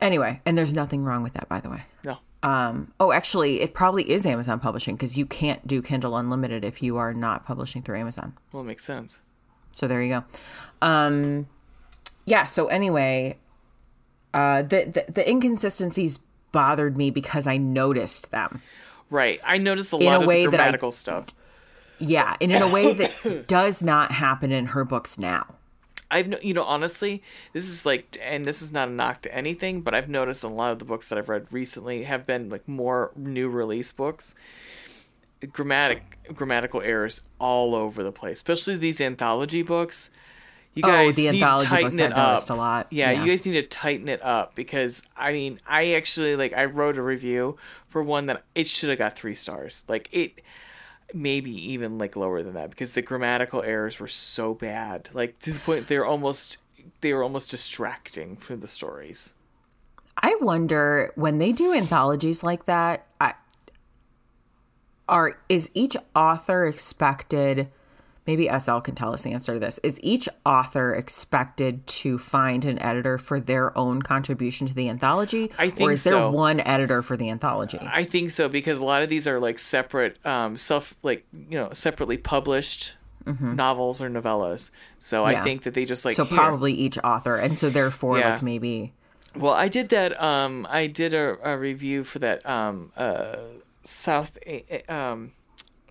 Anyway, and there's nothing wrong with that by the way. No. Um oh actually it probably is Amazon Publishing because you can't do Kindle Unlimited if you are not publishing through Amazon. Well, it makes sense. So there you go. Um yeah, so anyway, uh the the, the inconsistencies bothered me because I noticed them. Right. I noticed a lot a of way grammatical stuff. Yeah, and in a way that <coughs> does not happen in her books now. I've no, you know honestly, this is like, and this is not a knock to anything, but I've noticed a lot of the books that I've read recently have been like more new release books. Grammatic grammatical errors all over the place, especially these anthology books. You Oh, guys the need anthology to tighten books it I've up. a lot. Yeah, Yeah. you guys need to tighten it up because I mean, I actually like I wrote a review for one that it should have got three stars. Like it maybe even like lower than that because the grammatical errors were so bad like to the point they're almost they were almost distracting from the stories. I wonder when they do anthologies like that, I, are is each author expected maybe SL can tell us the answer to this. Is each author expected to find an editor for their own contribution to the anthology? I or is there so. one editor for the anthology? i think so because a lot of these are like separate um self like you know separately published novels or novellas so i Mm-hmm. Think that they just like so here. probably each author. And so therefore Yeah. like maybe Well, I did that. Um, I did a, a review for that um, uh, South um,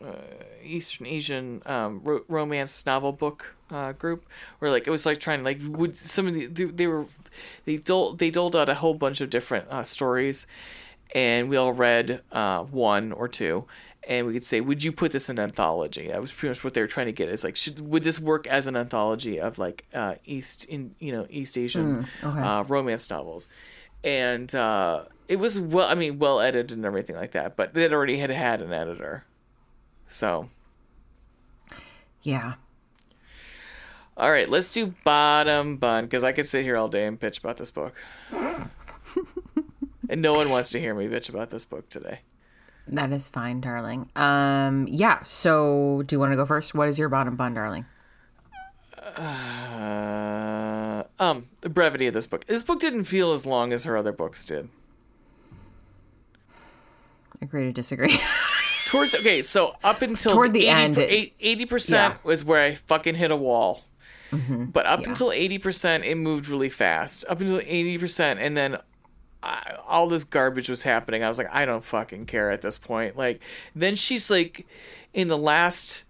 uh, Eastern Asian um, ro- romance novel book uh, group, where like it was like trying to like would some of the they, they were they doled they doled out a whole bunch of different uh, stories, and we all read uh, one or two. And we could say, would you put this in an anthology? That was pretty much what they were trying to get. Is like, should would this work as an anthology of like uh, East in you know East Asian okay. uh, romance novels, and uh, it was well, I mean, well edited and everything like that. But it already had had an editor, so yeah. all right, let's do bottom bun because I could sit here all day and bitch about this book, and no one wants to hear me bitch about this book today. That is fine, darling. Um, yeah. So, do you want to go first? What is your bottom bun, darling? Uh, um, the brevity of this book. This book didn't feel as long as her other books did. Agree to disagree. <laughs> Towards okay, so up until Toward the end, it- eighty percent yeah. was where I fucking hit a wall. Mm-hmm. But up yeah. until eighty percent, it moved really fast. Up until eighty percent, and then I, all this garbage was happening. I was like, I don't fucking care at this point. Like, then she's like, in the last,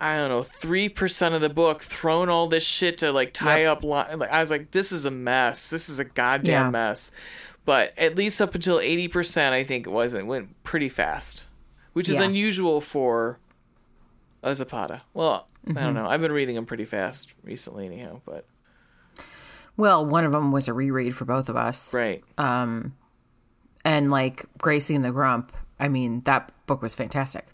I don't know, three percent of the book, thrown all this shit to like tie Yep. up. Li- like, I was like, this is a mess. This is a goddamn Yeah. mess. But at least up until eighty percent, I think it was. It went pretty fast, which is Yeah. unusual for a Zapata. Well, I Mm-hmm. don't know. I've been reading them pretty fast recently, anyhow. But well, one of them was a reread for both of us, right. Um, and like Gracie and the Grump. I mean, that book was fantastic.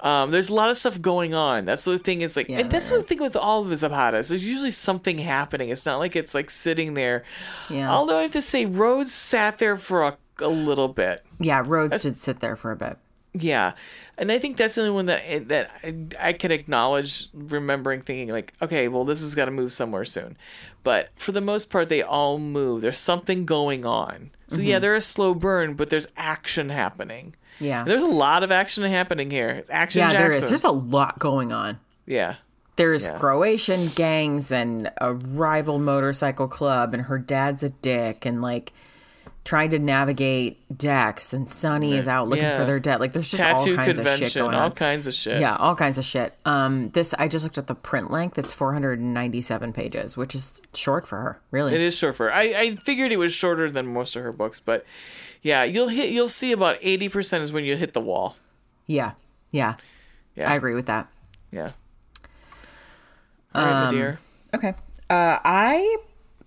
Um, there's a lot of stuff going on. That's the thing is like, Yeah, and that's the thing with all of the Zapatas. There's usually something happening. It's not like it's like sitting there. Yeah. Although I have to say, Rhodes sat there for a, a little bit. Yeah, Rhodes did sit there for a bit. Yeah, and I think that's the only one that that I, I can acknowledge. Remembering thinking like, okay, well, this has got to move somewhere soon. But for the most part, they all move. There's something going on. So yeah, they're a slow burn, but there's action happening. Mm-hmm. Yeah. And there's a lot of action happening here. It's action. Yeah, there Jackson. is. There's a lot going on. yeah. There's Yeah. Croatian gangs and a rival motorcycle club, and her dad's a dick, and like trying to navigate Dex, and Sonny is out looking Yeah. for their dad. Like, there's just Tattoo all kinds of shit going all kinds of shit. Yeah, all kinds of shit. Um, this I just looked at the print length. It's 497 pages, which is short for her. Really, It is short for her. I, I figured it was shorter than most of her books, but yeah, you'll hit you'll see about eighty percent is when you hit the wall. yeah, yeah, Yeah. I agree with that. Yeah. All right, Um, dear. Okay. Uh, I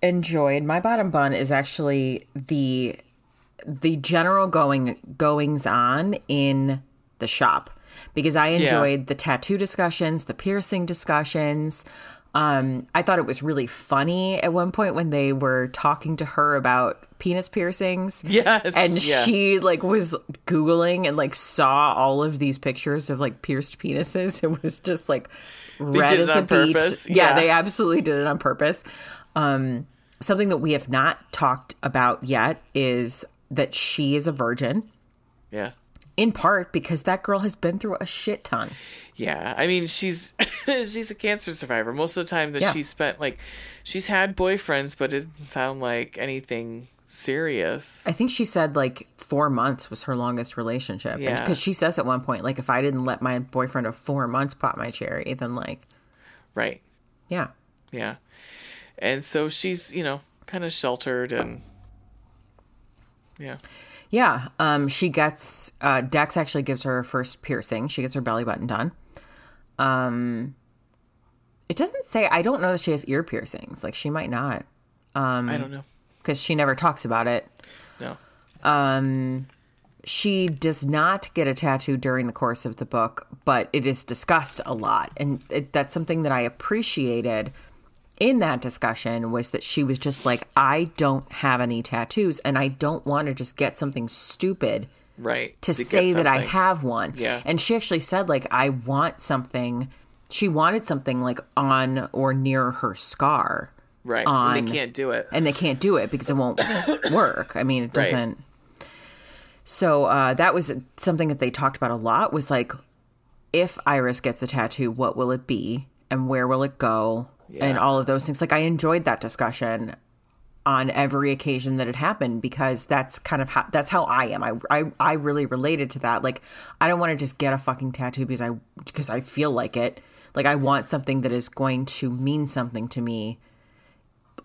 enjoyed my bottom bun is actually the the general going goings on in the shop because I enjoyed the tattoo discussions, the piercing discussions. Um, I thought it was really funny at one point when they were talking to her about penis piercings. Yes, And yeah. she like was googling and like saw all of these pictures of like pierced penises. <laughs> It was just like red as a beet. Yeah, Yeah. they absolutely did it on purpose. Um, something that we have not talked about yet is that she is a virgin, Yeah. in part because that girl has been through a shit ton. Yeah, I mean she's <laughs> she's a cancer survivor. Most of the time that Yeah. she spent like she's had boyfriends, but it didn't sound like anything serious. I think she said like four months was her longest relationship. Yeah. Because she says at one point, like, if I didn't let my boyfriend of four months pop my cherry, then like, Right. yeah. Yeah. And so she's, you know, kind of sheltered and yeah. Yeah. Um, she gets, uh, Dex actually gives her her first piercing. She gets her belly button done. Um, it doesn't say, I don't know that she has ear piercings. Like, she might not Um, I don't know. because she never talks about it. No. Um, she does not get a tattoo during the course of the book, but it is discussed a lot, and it, that's something that I appreciated in that discussion was that she was just like, I don't have any tattoos, and I don't want to just get something stupid Right. to, get say that I have one. Yeah. And she actually said, like, I want something. She wanted something like on or near her scar. Right. on- and they can't do it. and they can't do it because it won't <coughs> work. I mean, it doesn't. So uh, that was something that they talked about a lot. Was like, if Iris gets a tattoo, what will it be, and where will it go, and all of those things. Like, I enjoyed that discussion on every occasion that it happened because that's kind of how that's how I am. I I, I really related to that. Like, I don't want to just get a fucking tattoo because I because I feel like it. Like, I want something that is going to mean something to me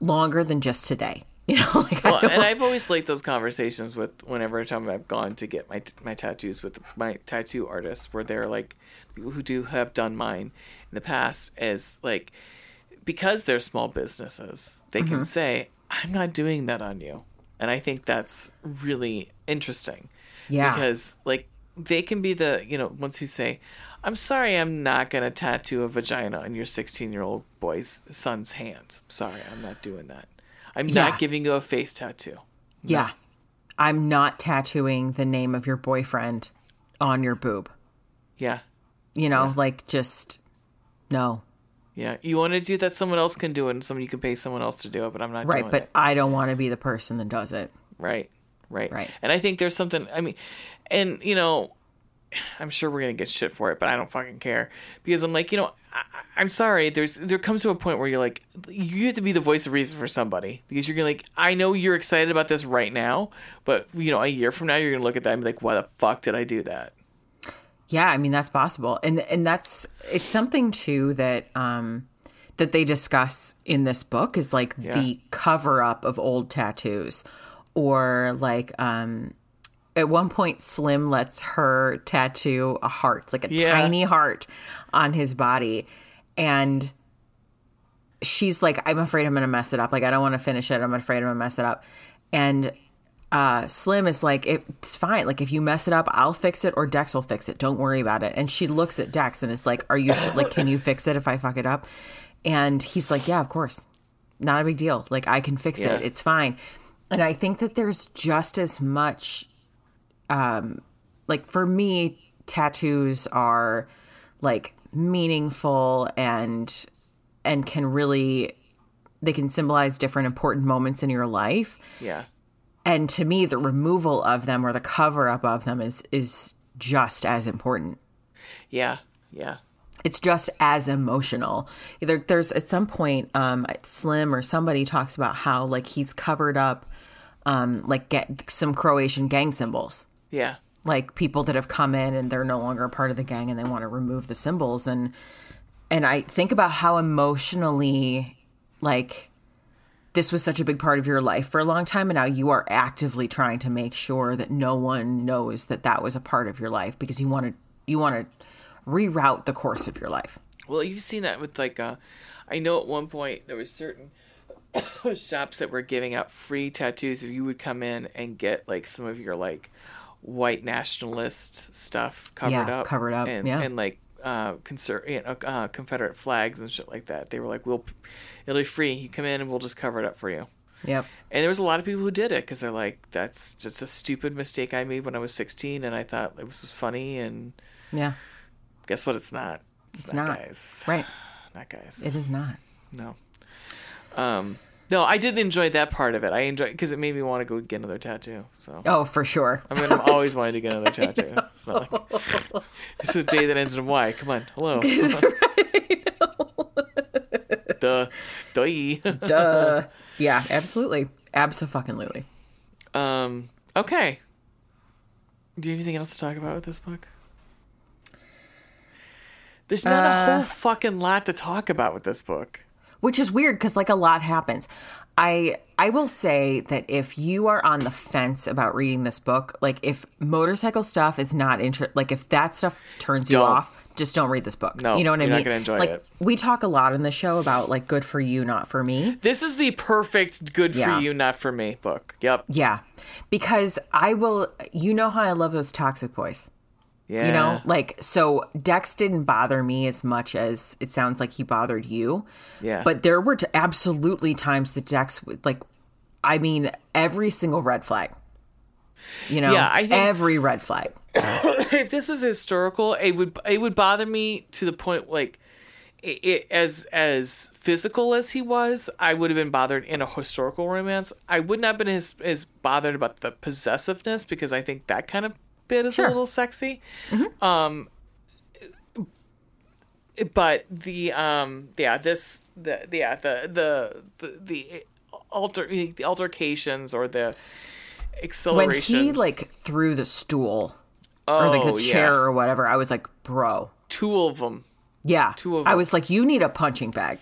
longer than just today. <laughs> You know, like I Well, and I've always liked those conversations with whenever time I've gone to get my my tattoos with my tattoo artists, where they're like people who do have done mine in the past, is like because they're small businesses, they Mm-hmm. can say, "I'm not doing that on you," and I think that's really interesting. Yeah. because like they can be the you know ones who say, "I'm sorry, I'm not gonna tattoo a vagina on your 16 year old boy's son's hand. Sorry, I'm not doing that." I'm Yeah. not giving you a face tattoo. Yeah. I'm not tattooing the name of your boyfriend on your boob. Yeah. You know, like just no. Yeah. You want to do that, someone else can do it, and someone you can pay someone else to do it, but I'm not Right, but it. I don't want to be the person that does it. Right. Right. Right. And I think there's something, I mean, and, you know, I'm sure we're going to get shit for it, but I don't fucking care. Because I'm like, you know, I, I'm sorry. There's There comes to a point where you're like, you have to be the voice of reason for somebody. Because you're going to like, I know you're excited about this right now, but, you know, a year from now, you're going to look at that and be like, why the fuck did I do that? Yeah, I mean that's possible. And and that's it's something too that um that they discuss in this book is like the cover up of old tattoos or like um at one point Slim lets her tattoo a heart, like a Yeah. tiny heart on his body and she's like I'm afraid I'm going to mess it up. Like I don't want to finish it. I'm afraid I'm going to mess it up. And uh, Slim is like, it's fine. Like, if you mess it up, I'll fix it or Dex will fix it. Don't worry about it. And she looks at Dex and is like, Are you sure? like, can you fix it if I fuck it up? And he's like, Yeah, of course. Not a big deal. Like, I can fix Yeah. it. It's fine. And I think that there's just as much, um, like, for me, tattoos are like meaningful and, and can really, they can symbolize different important moments in your life Yeah. And to me the removal of them or the cover up of them is is just as important Yeah. Yeah. it's just as emotional either there's at some point um slim or somebody talks about how like he's covered up um like get some croatian gang symbols Yeah. like people that have come in and they're no longer a part of the gang and they want to remove the symbols and and I think about how emotionally like this was such a big part of your life for a long time and now you are actively trying to make sure that no one knows that that was a part of your life because you want to you want to reroute the course of your life. Well, you've seen that with like, uh, I know at one point there was certain <coughs> shops that were giving out free tattoos if you would come in and get like some of your like white nationalist stuff covered Yeah, up, covered up, and, yeah. and like uh, conser- you know, uh, Confederate flags and shit like that. They were like, "We'll, it'll be free. You come in and we'll just cover it up for you." Yep. And there was a lot of people who did it because they're like, "That's just a stupid mistake I made when I was 16, and I thought it was funny." And Yeah. guess what? It's not. It's, It's not, not. guys. Right. <sighs> Not guys. It is not. No. Um, no, I did enjoy that part of it. I enjoyed because it made me want to go get another tattoo. So Oh, for sure. I mean, I've always <laughs> wanting to get another tattoo. It's not like it's a J that ends in Y. Come on, hello. <laughs> Duh, <laughs> duh. Duh. Yeah, absolutely. Absolutely. um. Okay. Do you have anything else to talk about with this book? There's not a Uh, whole fucking lot to talk about with this book. Which is weird because like a lot happens. I I will say that if you are on the fence about reading this book, like if motorcycle stuff is not inter like if that stuff turns you Don't. off, just don't read this book. No, you know what I mean? like it. we talk a lot in the show about like good for you, not for me. This is the perfect good Yeah. for you, not for me book. Yep. Yeah, because I will. You know how I love those toxic boys. Yeah. You know, like so Dex didn't bother me as much as it sounds like he bothered you. Yeah. But there were t- absolutely times that Dex would like I mean every single red flag. You know, Yeah, I think- every red flag. <coughs> if this was historical, it would it would bother me to the point like it, it, as as physical as he was, I would have been bothered in a historical romance. I would not have been as as bothered about the possessiveness because I think that kind of bit is Sure. a little sexy. Um, but the um yeah this the yeah the the the, the alter the altercations or the acceleration When he like threw the stool or like Oh, the yeah. chair or whatever, I was like, "Bro, two of them Yeah. Two of them. I was like, you need a punching bag.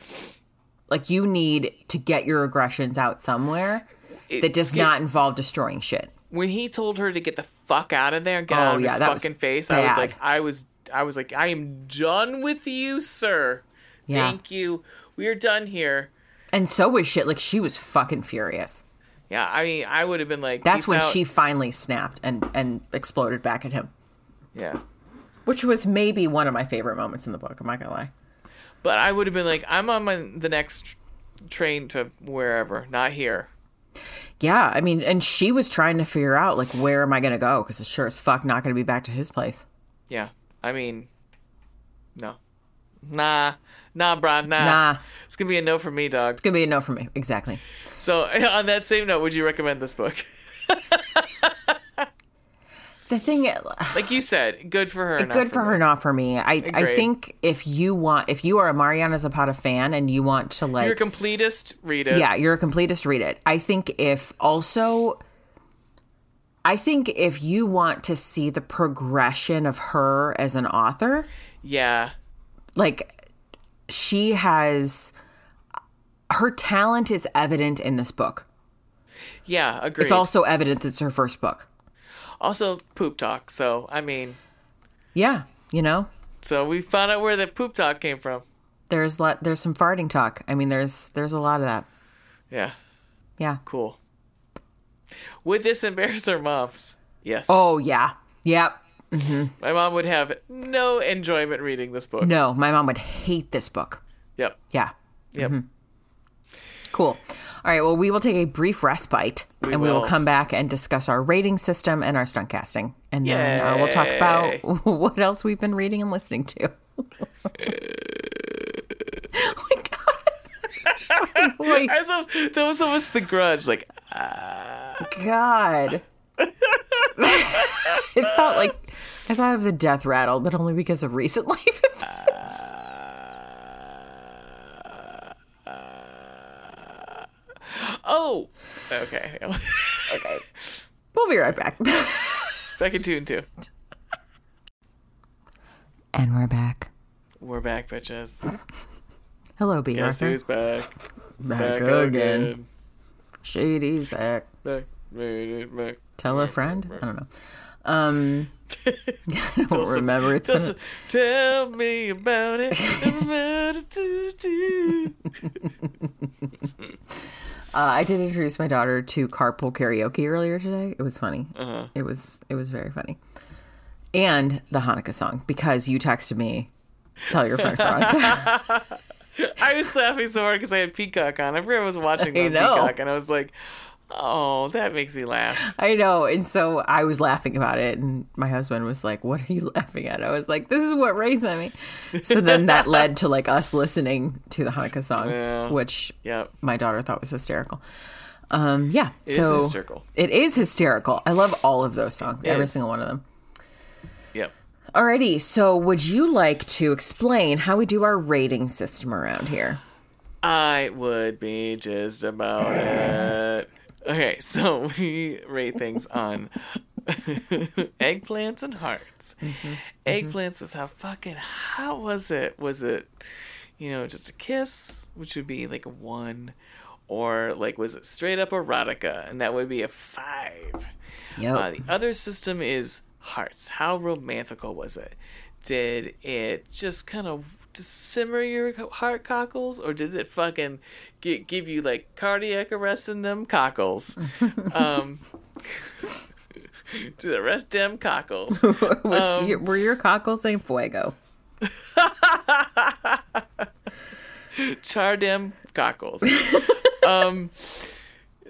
Like you need to get your aggressions out somewhere that does not involve destroying shit. When he told her to get the fuck out of there and get Oh, out of yeah, his fucking face, I was like, I was, I was like, I am done with you, sir. Yeah. Thank you. We are done here. And so was shit. Like she was fucking furious. Yeah, I mean, I would have been like, That's when out." she finally snapped and and exploded back at him, Yeah, which was maybe one of my favorite moments in the book. I'm not gonna lie. but I would have been like, I'm on my the next train to wherever, not here. Yeah, I mean, and she was trying to figure out like where am I gonna go because it's sure as fuck not gonna be back to his place. Yeah, I mean, no, nah, nah, bruh, nah. Nah. It's gonna be a no for me, dog. It's gonna be a no for me. Exactly. So <laughs> on that same note, would you recommend this book? <laughs> The thing, Like you said, good for her. <sighs> good for me. her, not for me. I I think if you want, if you are a Mariana Zapata fan and you want to like You're a completist. Read it. yeah, you're a completist. Read it. I think if also, I think if you want to see the progression of her as an author, Yeah. like she has her talent is evident in this book. Yeah, agreed. It's also evident that it's her first book. Also poop talk. So I mean, Yeah, you know, so we found out where the poop talk came from. there's lot there's some farting talk. I mean, there's there's a lot of that. Yeah, Yeah. cool. Would this embarrass our moms? Yes. Oh yeah. Yep. Mm-hmm. my mom would have no enjoyment reading this book. No, my mom would hate this book. Yep. Yeah. Yep. Mm-hmm. Cool. All right. Well, we will take a brief respite We and we will will. come back and discuss our rating system and our stunt casting. And then uh, we'll talk about <laughs> what else we've been reading and listening to. oh <laughs> my God. <laughs> My. I that was almost the grudge. Like, God. it felt like I thought of the death rattle, but only because of recent life events. Oh, okay. <laughs> okay. We'll be right back. <laughs> back in tune too. and we're back. We're back, bitches. <laughs> Hello, Bea. Guess Arthur. who's back? Back again. Shady's back. Back, made it back. Tell a friend. I don't know. Um, I don't remember. It's Just been tell me about it. About it to do. Uh, I did introduce my daughter to carpool karaoke earlier today. It was funny. Uh-huh. It was it was very funny. And the Hanukkah song because you texted me. Tell your friend Veronica. <laughs> I was laughing so hard because I had Peacock on. I was watching <laughs> on. Peacock, and I was like, "Oh, that makes me laugh." I know, and so I was laughing about it, and my husband was like, "What are you <laughs> laughing at?" I was like, "This is what Ray sent me." So then that <laughs> led to like us listening to the Hanukkah song, Yeah. which Yep. my daughter thought was hysterical. Um, yeah, It is so hysterical. It is hysterical. I love all of those songs, It every is. single one of them. Yep. Alrighty, so would you like to explain how we do our rating system around here? I would be just about it. Okay, <laughs> so we rate things on <laughs> eggplants and hearts. Eggplants was how fucking how was it? Was it you know just a kiss, which would be like a one, or like was it straight up erotica, and that would be a five. Yeah. Uh, the other system is hearts. How romantical was it? Did it just kind of just simmer your heart cockles, or did it fucking gi- give you like cardiac arrest in them cockles? <laughs> um, did it rest them cockles? <laughs> Um, your, were your cockles a fuego? <laughs> Char dem cockles. um,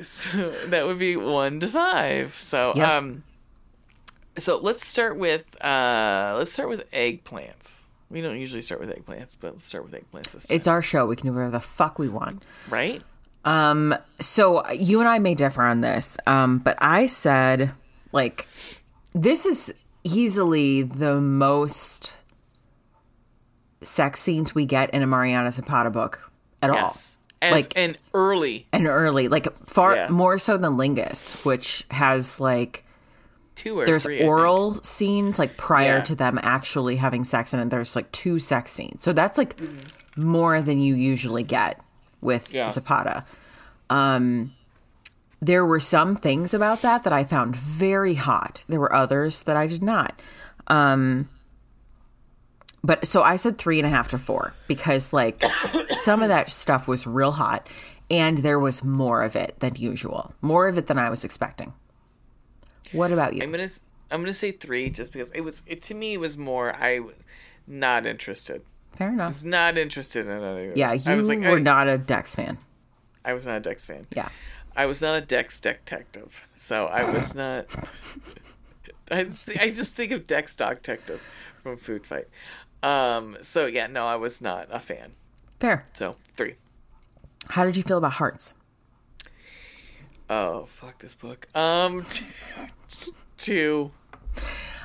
so that would be one to five. So Yep. um, so let's start with uh, let's start with eggplants. We don't usually start with eggplants, but let's start with eggplants this time. It's our show. We can do whatever the fuck we want. right. Um, so you and I may differ on this, um, but I said like this is easily the most sex scenes we get in a Mariana Zapata book at Yes. all. As like an early and early, like far Yeah. more so than Lingus, which has like two or there's three, oral scenes like prior Yeah. to them actually having sex, and then there's like two sex scenes. So that's like more than you usually get with Yeah. Zapata. Um, there were some things about that that I found very hot. There were others that I did not. Um, but so I said three and a half to four because like <coughs> some of that stuff was real hot, and there was more of it than usual, more of it than I was expecting. What about you? I'm gonna I'm gonna say three just because it was it to me it was more I was not interested. Fair enough. I was not interested in it. Yeah, you I was like were I, not a Dex fan. I was not a Dex fan. Yeah. I was not a Dex detective, so I was <laughs> not. I I just think of Dex Dogtective from Food Fight. Um. So yeah, no, I was not a fan. Fair. So three. How did you feel about Hearts? Oh fuck this book. Um. <laughs> Two.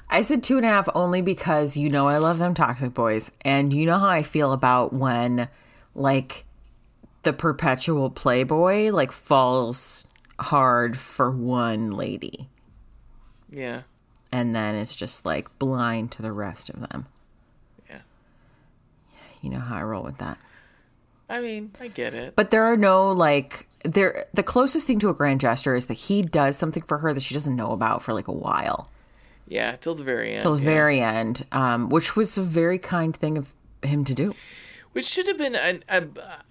I said two and a half only because you know I love them toxic boys, and you know how I feel about when like the perpetual playboy like falls hard for one lady, Yeah. and then it's just like blind to the rest of them. Yeah. You know how I roll with that. I mean, I get it. But there are no like there. The closest thing to a grand gesture is that he does something for her that she doesn't know about for like a while. yeah, till the very end. till the yeah. very end, um, which was a very kind thing of him to do. Which should have been an a,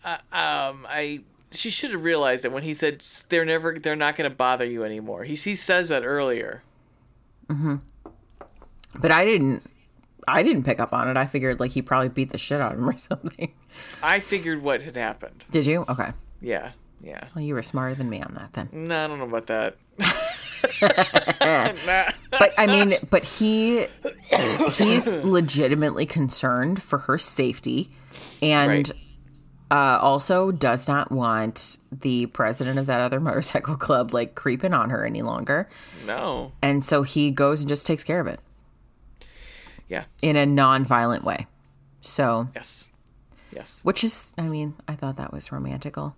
a, um I she should have realized it when he said they're never they're not going to bother you anymore. He he says that earlier. Mm-hmm. But I didn't. I didn't pick up on it. I figured like he probably beat the shit out of him <laughs> or something. I figured what had happened. Did you? Okay. Yeah, yeah. Well, you were smarter than me on that then. No, I don't know about that. <laughs> But I mean, but he he's legitimately concerned for her safety, and Right. uh, also does not want the president of that other motorcycle club like creeping on her any longer. No. And so he goes and just takes care of it Yeah. in a non-violent way. So Yes. Yes. which is i mean i thought that was romantical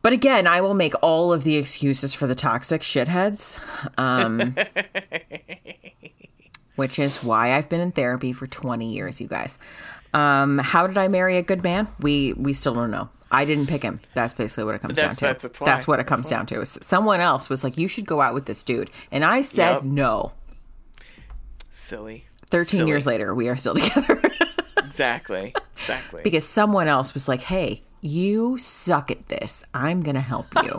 but again i will make all of the excuses for the toxic shitheads um, <laughs> which is why i've been in therapy for 20 years you guys Um, how did I marry a good man? We we still don't know. I didn't pick him. That's basically what it comes That's- down to. that's- that's what it comes down to. Someone else was like, "You should go out with this dude," and I said Yep. no. Silly. Thirteen Silly. years later, we are still <laughs> together Exactly. Exactly. <laughs> because someone else was like, "Hey, you suck at this. I'm gonna help you.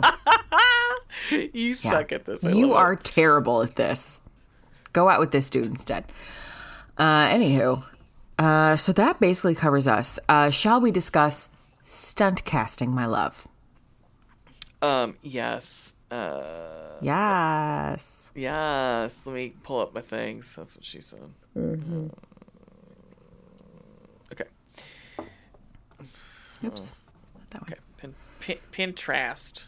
<laughs> you suck at this. I you love it. are terrible at this. Go out with this dude instead." Uh, anywho, uh, so that basically covers us. Uh, shall we discuss stunt casting, my love? Um. Yes. Uh. Yes. Yes. Let me pull up my things. That's what she said. Mm-hmm. Okay. Oops. Not that one. Okay. Pin, pin, Pinterest.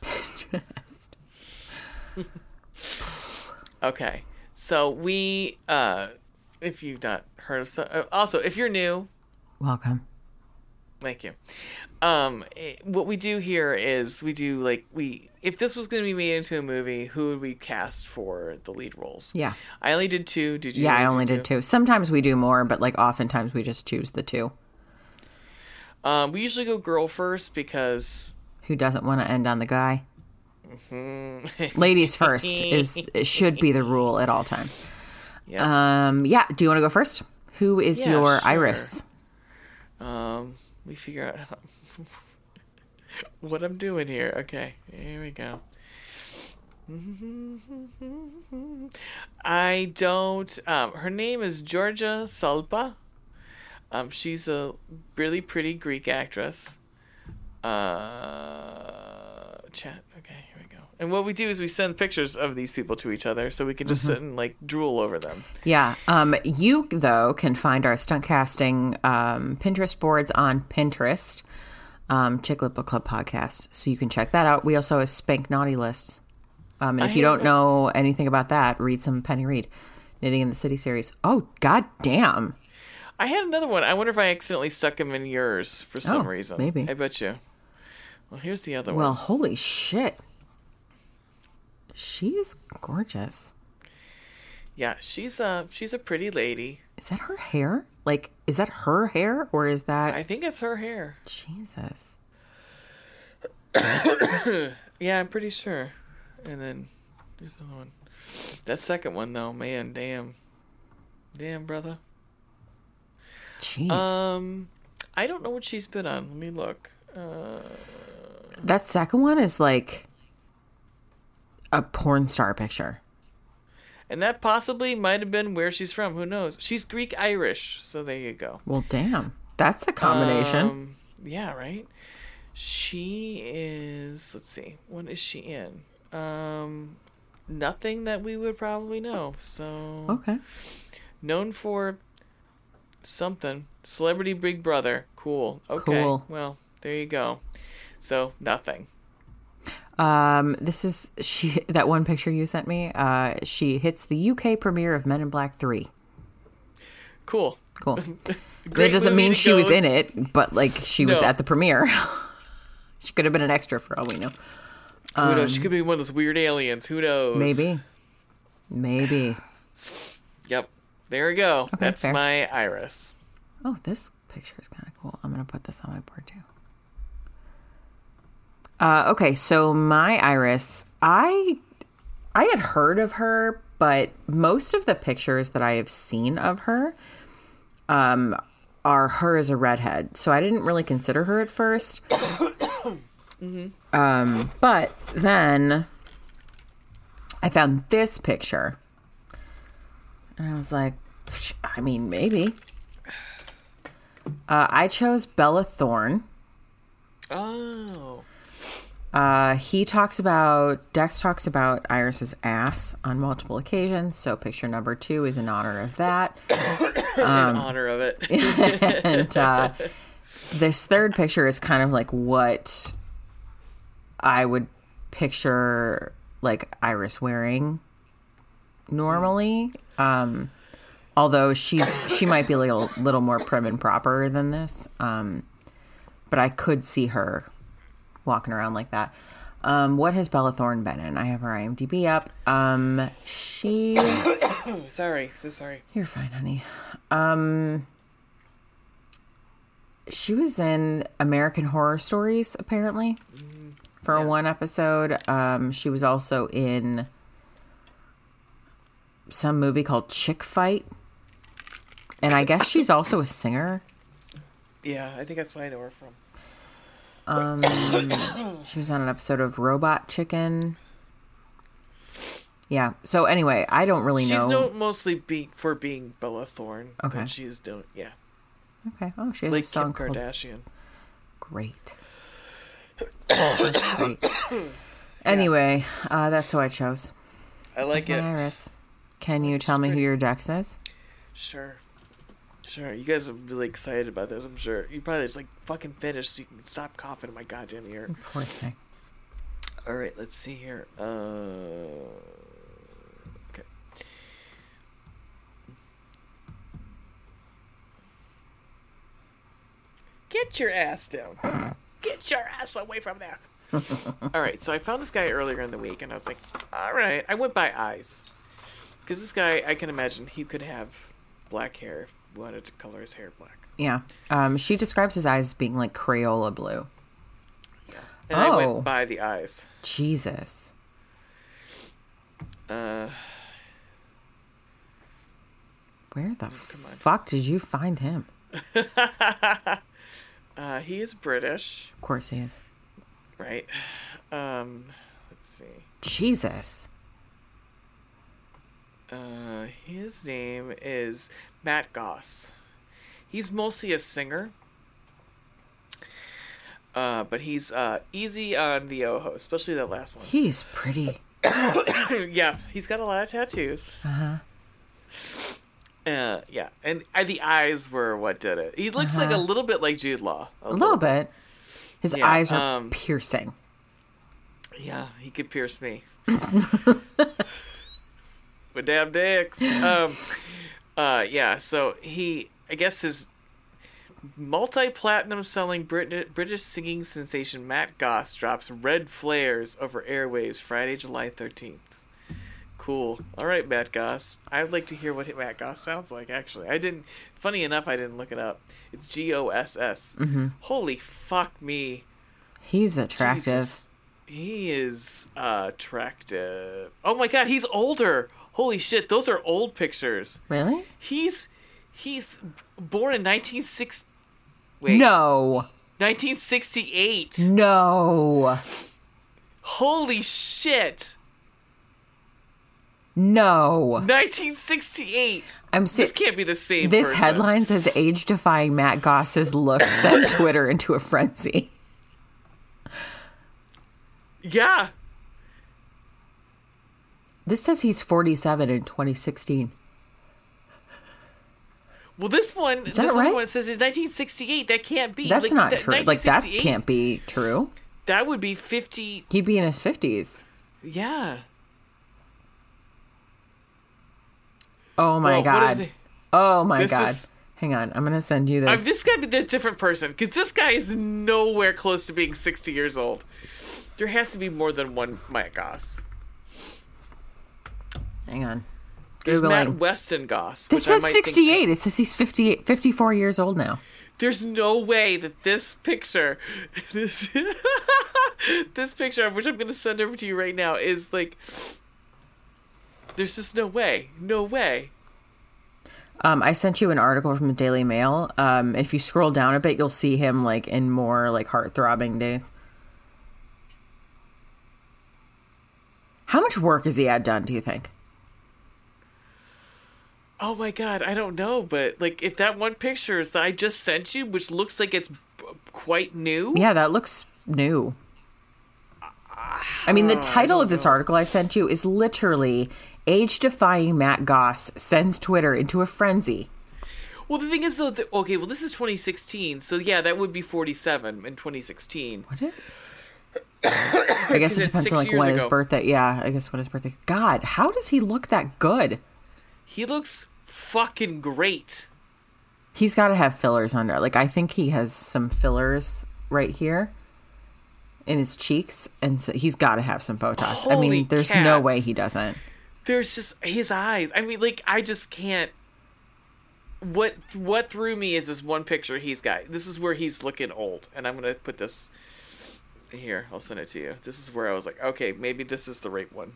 <laughs> okay. So we, uh, if you've not heard of, so, uh, also if you're new, Welcome. Thank you. Um, eh, what we do here is we do like we if this was going to be made into a movie, who would we cast for the lead roles? Yeah. I only did two. Did you? Yeah, I only did two. Sometimes we do more, but like oftentimes we just choose the two. Um, we usually go girl first because Who doesn't want to end on the guy? <laughs> Ladies first is should be the rule at all times. yeah. Um, yeah. Do you want to go first? Who is Yeah, your sure. Iris? Um, we figure out <laughs> <laughs> what I'm doing here. Okay, here we go. I don't. Um, her name is Georgia Salpa. Um, she's a really pretty Greek actress. Uh, chat. Okay, here we go. And what we do is we send pictures of these people to each other, so we can just sit and like drool over them. Yeah. Um, you though can find our stunt casting um, Pinterest boards on Pinterest. Um, Chiclet Book Club podcast, so you can check that out. We also have Spank Naughty lists. Um, and if you don't have- know anything about that, read some Penny Reid, Knitting in the City series. Oh, god damn! I had another one. I wonder if I accidentally stuck him in yours for some Oh, reason. maybe. I bet you. Well, here's the other Well, one. Well, holy shit, she is gorgeous. Yeah, she's a she's a pretty lady. Is that her hair? Like, is that her hair or is that I think it's her hair. Jesus? <coughs> Yeah, I'm pretty sure. And then there's another one. That second one though, man, damn, damn, brother. Jeez, Um, I don't know what she's been on. Let me look. Uh, that second one is like a porn star picture. And that possibly might have been where she's from. Who knows? She's Greek Irish, so there you go. Well, damn, that's a combination. Um, yeah, right. She is. Let's see. What is she in? Um, nothing that we would probably know. So okay, known for something. Celebrity Big Brother. Cool. Okay. Cool. Well, there you go. So nothing. Um, this is she. <laughs> That one picture you sent me. Uh, she hits the UK premiere of Men in Black Three. Cool. Cool. <laughs> that doesn't mean she go- was in it, but like she was at the premiere. <laughs> she could have been an extra for all we know. Who knows? She could be one of those weird aliens. Who knows? Um, Maybe, maybe. Yep. There we go. That's fair. my iris. Oh, this picture is kind of cool. I'm going to put this on my board too. Uh, okay, so my iris, I I had heard of her, but most of the pictures that I have seen of her um, are her as a redhead. So I didn't really consider her at 1st <coughs> Um, but then I found this picture, and I was like, I mean, maybe. Uh, I chose Bella Thorne. Oh. Uh, he talks about Dex talks about Iris's ass on multiple occasions. So picture number two is in honor of that. <coughs> in honor of it. <laughs> and uh, this third picture is kind of like what I would picture like Iris wearing normally. Um, although she's she might be a little little more prim and proper than this. Um, but I could see her walking around like that. Um, what has Bella Thorne been in? I have her IMDb up. Um, she <coughs> sorry. So sorry. you're fine, honey. Um, she was in American Horror Stories apparently for one episode. Um, she was also in some movie called Chick Fight, and I guess she's also a singer. Yeah, I think that's what I know her from. She was on an episode of Robot Chicken. Yeah. So anyway, I don't really She's know. She's known mostly be, for being Bella Thorne. Okay. But she's doing, yeah. Okay. Oh, she has Like a song Kim called Kardashian. Great. That's <coughs> great. Anyway, uh, that's who I chose. I like That's my it. iris. Can you tell me who your dex is? Sure. Sure. You guys are really excited about this, I'm sure. You probably just like fucking finish so you can stop coughing in my goddamn ear. <laughs> Poor thing. All right, let's see here. Uh, okay. Get your ass down. <laughs> Get your ass away from there. <laughs> all right, so I found this guy earlier in the week, and I was like, all right. I went by eyes. Because this guy, I can imagine he could have black hair wanted to color his hair black. Yeah. Um, she describes his eyes as being like Crayola blue. And I Oh. went by the eyes. Jesus. Uh, Where the fuck did you find him? <laughs> uh, he is British, Of course he is. right? Um, let's see. Jesus. Uh, his name is Matt Goss. He's mostly a singer. Uh, but he's uh, easy on the Oho, especially that last one. He's pretty. <coughs> yeah, he's got a lot of tattoos. Uh-huh. Uh, yeah, and uh, the eyes were what did it. He looks like a little bit like Jude Law. A little bit. His Yeah, eyes are um, piercing. Yeah, he could pierce me. <laughs> With damn dicks. Um, uh, yeah. So he, I guess his multi-platinum selling Brit- British singing sensation Matt Goss drops "Red Flares" over airwaves Friday, July thirteenth. Cool. All right, Matt Goss. I'd like to hear what Matt Goss sounds like. Actually, I didn't. Funny enough, I didn't look it up. It's G O S S. Holy fuck me. He's attractive. Jesus. He is uh, attractive. Oh my god, he's older. Holy shit, those are old pictures. Really? He's he's born in 1960 Wait. No. 1968. No. Holy shit. No. 1968. I'm This can't be the same This person. headline says age defying Matt Goss's look sent <coughs> Twitter into a frenzy. Yeah. This says he's 47 in 2016. Well, this one, this right? one says he's 1968. That can't be. That's Like, not that- true. Like, that can't be true. That would be 50. He'd be in his 50s. Yeah. Oh my Well, God. they- Oh my This God. is- Hang on. I'm going to send you this. I'm, this. this guy be a different person because this guy is nowhere close to being 60 years old. There has to be more than one Mike Goss. Hang on. There's Matt Weston Goss. This which I says might think- 68. It says he's 58, 54 years old now. There's no way that this picture, <laughs> this, <laughs> this picture, which I'm going to send over to you right now, is like. There's just no way. No way. Um, I sent you an article from the Daily Mail. Um, if you scroll down a bit, you'll see him like in more like heart throbbing days. How much work has he had done? Do you think? Oh my god, I don't know, but like if that one picture is that I just sent you, which looks like it's b- quite new. Yeah, that looks new. I mean, the ah, title of this article I sent you is literally "Age Defying Matt Goss Sends Twitter into a Frenzy." Well, the thing is, though, that, okay, well, this is 2016, so yeah, that would be 47 in 2016. What? <coughs> I guess it depends on like when his birthday. Yeah, I guess when his birthday. God, how does he look that good? He looks fucking great. He's got to have fillers under. Like I think he has some fillers right here in his cheeks, and so he's got to have some Botox. I mean, there's no way he doesn't. There's just his eyes. I mean, like, I just can't. what what threw me is this one picture he's got. This is where he's looking old, and I'm gonna put this here. I'll send it to you. This is where I was like, okay, maybe this is the right one.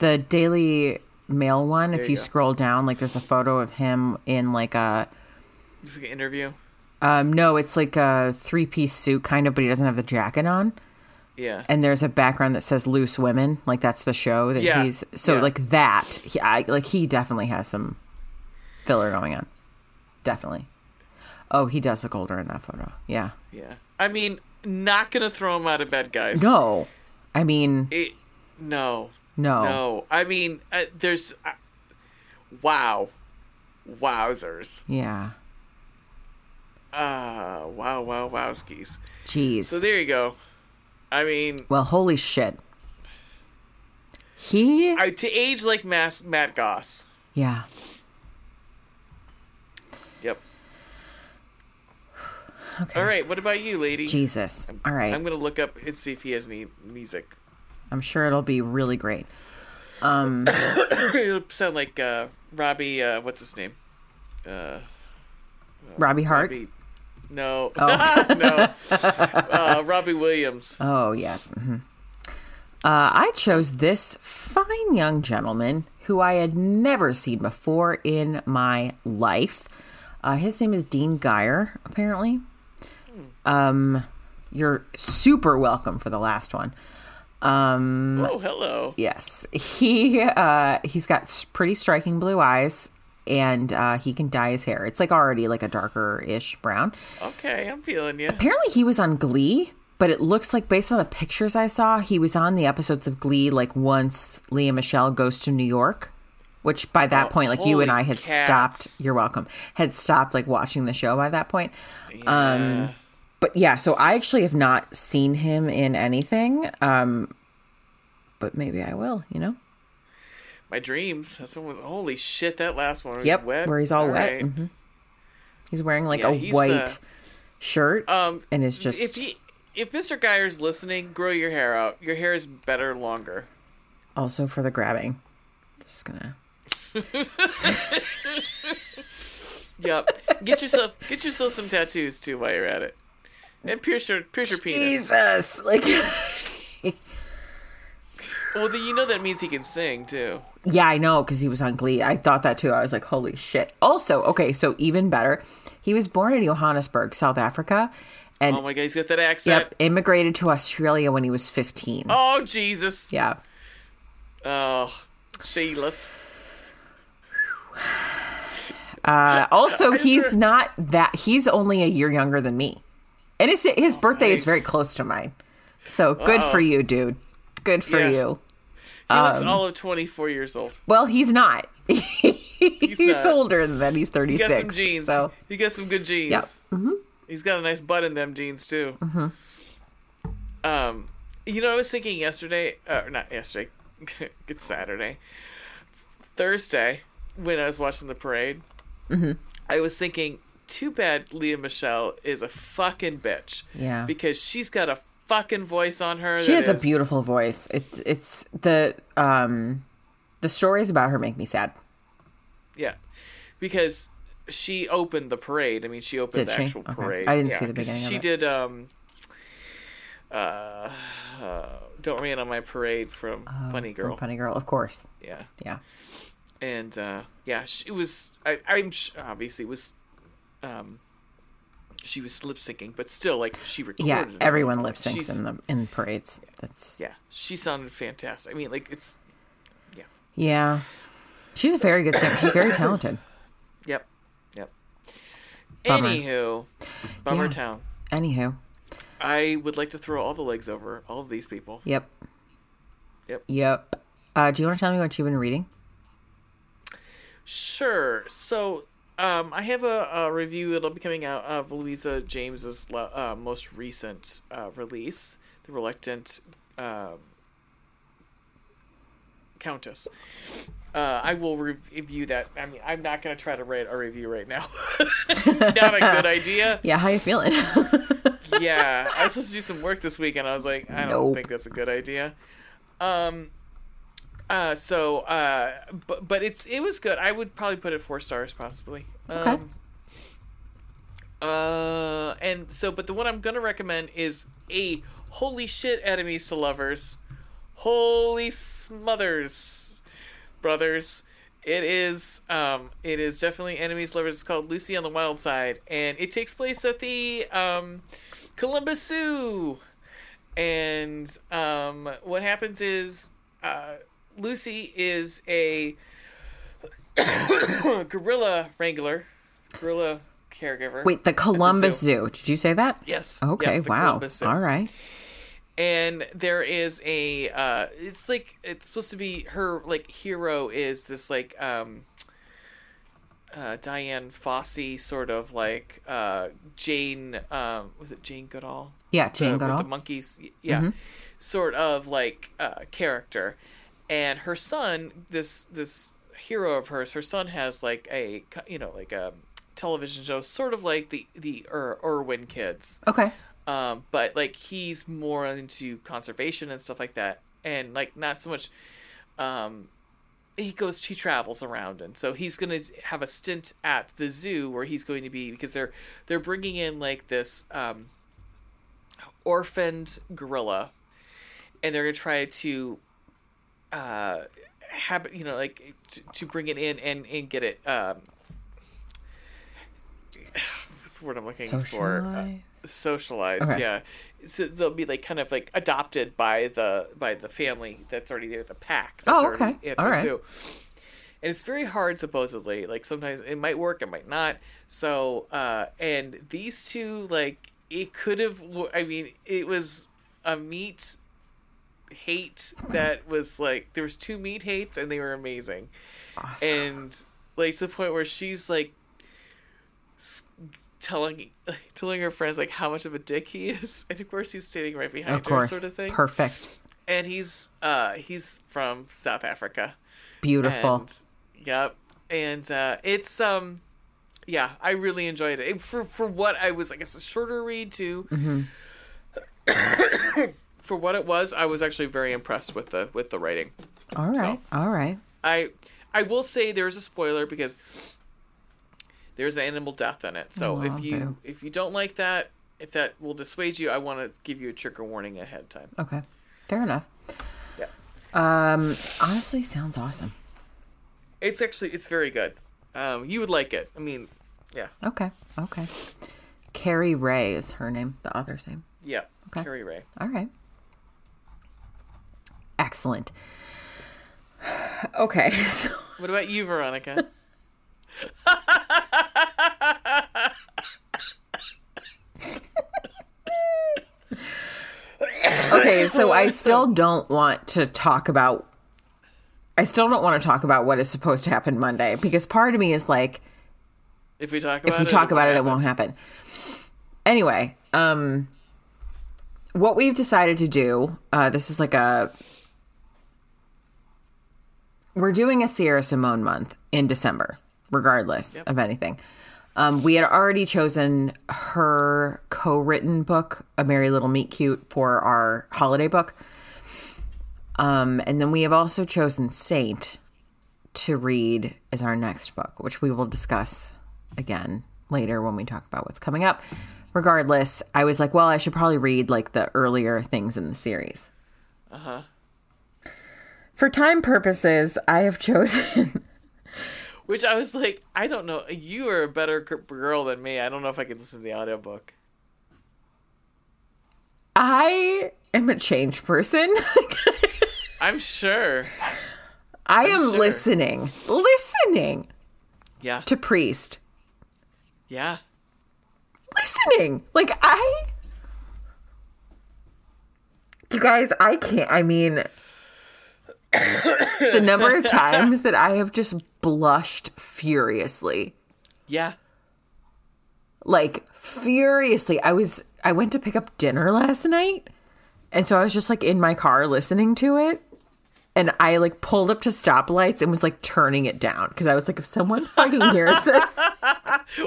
The Daily Mail one, if you you scroll down, like there's a photo of him in like a Just like an interview. um no, it's like a three piece suit kind of, but he doesn't have the jacket on. Yeah. And there's a background that says "Loose Women," like that's the show that Yeah, he's. So yeah. like that, he, I, like he definitely has some filler going on. Definitely. Oh, he does look older in that photo. Yeah. yeah. I mean, not gonna throw him out of bed, guys. No, I mean It, no. No. No. I mean, uh, there's. Uh, wow. Wowzers. Yeah. Ah, wow, wow, wowskis. Jeez. So there you go. I mean, well, holy shit. He. I, to age like Mass, Matt Goss. yeah. Yep. <sighs> Okay. All right. What about you, lady? Jesus. All right. I'm gonna look up and see if he has any music. I'm sure it'll be really great. Um. <coughs> It'll sound like uh, Robbie. Uh, what's his name? Uh, Robbie Hart. Robbie. No. Oh. <laughs> no. Uh, Robbie Williams. Oh, yes. hmm Uh, I chose this fine young gentleman who I had never seen before in my life. Uh, his name is Dean Geyer, apparently. Um, you're super welcome for the last one. Um, Oh, hello. yes, he uh, he's got pretty striking blue eyes, and uh, he can dye his hair. It's like already like a darker ish brown. Okay, I'm feeling you. Apparently, he was on Glee, but it looks like based on the pictures I saw, he was on the episodes of Glee like once Lea Michele goes to New York. Which by that Oh, point, like you and I had cats. stopped. You're welcome. Had stopped like watching the show by that point. Um, Yeah. But yeah, so I actually have not seen him in anything. Um, but maybe I will. You know. My dreams. That's one was. Holy shit! That last one was Yep, wet. where he's all wet. right. Mhm. He's wearing like Yeah, a white uh, shirt, Um, and it's just if he, if Mr. Geyer's listening, grow your hair out. Your hair is better longer. also for the grabbing. Just gonna. <laughs> Yep. get yourself get yourself some tattoos too while you're at it, and pierce your pierce your penis. Jesus, like. <laughs> Well, then you know that means he can sing too. Yeah, I know because he was on Glee. I thought that too. I was like, holy shit. Also, okay, so even better, he was born in Johannesburg, South Africa, and Oh my god, he's got that accent. yep, immigrated to Australia when he was 15. Oh Jesus. Yeah. Oh, Sheila's. Uh, also, <laughs> he's not that. He's only a year younger than me, and his his birthday is very close to mine. So good Wow. for you, dude. Good for Yeah. you. He looks Um, all of 24 years old. Well, he's not. <laughs> he's not. older than that. He's He 36. got some jeans. So He got some good jeans. Yep. Mm-hmm. He's got a nice butt in them jeans too. Mm-hmm. Um, you know, I was thinking yesterday, uh, not yesterday. <laughs> it's Saturday, Thursday when I was watching the parade. Mm-hmm. I was thinking, too bad Lea Michele is a fucking bitch. Yeah. because she's got a fucking voice on her. She has a beautiful voice. It's it's the um the stories about her make me sad. Yeah, because she opened the parade. I mean, she opened Did the she? actual Okay. parade. I didn't Yeah, see the beginning of She did. Um, uh, uh, don't rain on my parade from Funny From Girl. Funny Girl, of course. Yeah, Yeah. and uh, yeah, she was. I, I'm sh- obviously it was. Um, she was lip syncing, but still, like she recorded. Yeah, everyone lip syncs in the in parades. That's Yeah, she sounded fantastic. I mean, like it's. Yeah. yeah. She's a very good singer. She's very talented. <coughs> Yep. Yep. Bummer. Anywho, Bummer Yeah. Town. Anywho, I would like to throw all the legs over all of these people. yep. Yep. Yep. Uh, do you want to tell me what you've been reading? Sure. So, um, I have a, a review that'll be coming out of Louisa James's uh, most recent uh, release, The Reluctant um Countess. Uh, I will review that. I mean, I'm not going to try to write a review right now. <laughs> not a good idea. <laughs> Yeah, how you feeling? <laughs> yeah, I was supposed to do some work this week, and I was like, I don't Nope. think that's a good idea. Um, uh, so, uh, but but it's it was good. I would probably put it four stars, possibly. Okay. Um, uh, and so, but the one I'm gonna recommend is a holy shit enemies to lovers, holy smothers, brothers. It is, um, it is definitely enemies lovers. It's called Lucy on the Wild Side, and it takes place at the um, Columbus Zoo. And um, what happens is, uh, Lucy is a <coughs> gorilla wrangler, gorilla caregiver. Wait, the Columbus zoo. Zoo. Did you say that? Yes. Okay. yes, the wow. All right. And there is a. Uh, it's like it's supposed to be her like hero is this like um. Uh, Dian Fossey, sort of like uh, Jane. Um, was it Jane Goodall? Yeah, Jane the, with Goodall. the monkeys. Yeah, sort of like uh, character, and her son, this this hero of hers, her son has like a you know like a television show, sort of like the the Ir- Irwin kids, Okay. um, but like he's more into conservation and stuff like that, and like not so much. Um, he goes he travels around and so he's going to have a stint at the zoo where he's going to be because they're they're bringing in like this um orphaned gorilla and they're going to try to uh habit, you know like to, to bring it in and and get it um what's the word i'm looking for uh, Socialize. socialized Okay. yeah so they'll be like kind of like adopted by the by the family that's already there the pack that's Oh, okay. All zoo and it's very hard supposedly like sometimes it might work it might not so uh and these two like it could have i mean it was a meat hate that was like there was two meat hates and they were amazing Awesome. and like to the point where she's like telling <laughs> telling her friends like how much of a dick he is <laughs> and of course he's standing right behind of her course. sort of thing Perfect. and he's uh he's from south africa Beautiful. and, yep and uh it's um yeah i really enjoyed it And for for what i was i guess a shorter read too Mm-hmm. <coughs> for what it was i was actually very impressed with the with the writing All right. All right. I I will say there's a spoiler because there's animal death in it. So Aw, if you boo. if you don't like that, if that will dissuade you, I want to give you a trigger warning ahead of time. Okay. Fair enough. Yeah. Um, honestly, sounds awesome. It's actually it's very good. Um, you would like it. I mean, yeah, Okay. Okay. Kerry Rea is her name, the author's name. yeah. Okay. Kerry Rea. All right. Excellent. <sighs> Okay. <laughs> So, What about you, Veronica? <laughs> okay, so I still don't want to talk about I still don't want to talk about what is supposed to happen Monday because part of me is like If we talk about if we it, talk about it, it won't won't happen. Anyway, um, what we've decided to do, uh, this is like a, we're doing a Sierra Simone month in December, regardless of anything. Um, we had already chosen her co-written book, A Merry Little Meet Cute, for our holiday book. Um, and then we have also chosen Saint to read as our next book, which we will discuss again later when we talk about what's coming up. Regardless, I was like, well, I should probably read like the earlier things in the series. Uh huh. For time purposes, I have chosen. <laughs> Which I was like, I don't know. You are a better girl than me. I don't know if I could listen to the audiobook. I am a changed person. <laughs> I'm sure. I am sure. listening, listening Yeah. to Priest. Yeah. listening. Like I You guys, I can't I mean the number of <laughs> times that I have just blushed furiously. Yeah. Like furiously. I was I went to pick up dinner last night and so I was just like in my car listening to it. And I like pulled up to stoplights and was like turning it down because I was like, if someone fucking hears <laughs> this,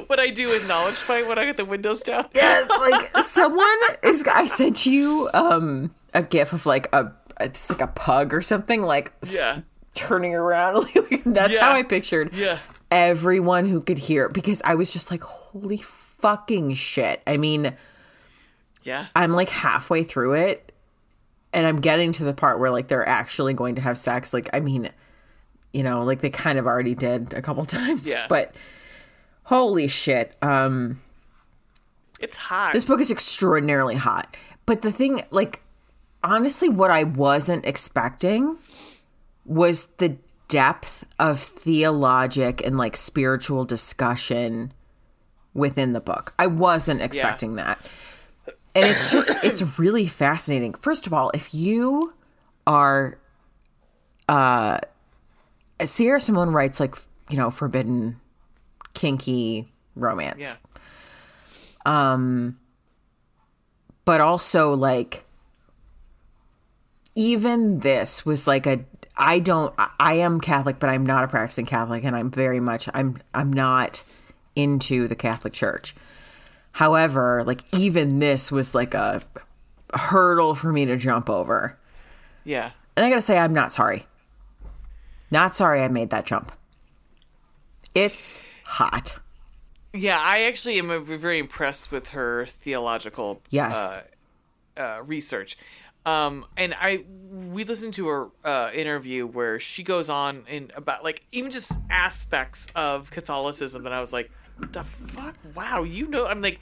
What I do with knowledge fight when I get the windows down. Yes, like <laughs> someone is. I sent you um a gif of like a it's like a pug or something like s- Yeah. turning around. <laughs> That's Yeah. how I pictured. Yeah. everyone who could hear because I was just like, holy fucking shit. I mean, Yeah. I'm like halfway through it and I'm getting to the part where like they're actually going to have sex. Like, I mean, you know, like they kind of already did a couple <laughs> times. Yeah. But holy shit. Um It's hot. this book is extraordinarily hot. But the thing, like, honestly, what I wasn't expecting was the depth of theologic and like spiritual discussion within the book. I wasn't expecting that. And it's just, <coughs> it's really fascinating. First of all, if you are, uh, Sierra Simone writes like, you know, forbidden, kinky romance yeah. but also like even this was like a I don't I- am Catholic but I'm not a practicing Catholic and I'm very much I'm I'm not into the Catholic Church. However, like even this was like a hurdle for me to jump over. Yeah. And I got to say I'm not sorry. Not sorry I made that jump. It's hot. Yeah, I actually am very impressed with her theological Yes. uh, uh, research. Um, and I we listened to her uh, interview where she goes on in about like even just aspects of Catholicism, and I was like, the fuck? Wow, you know?" I'm like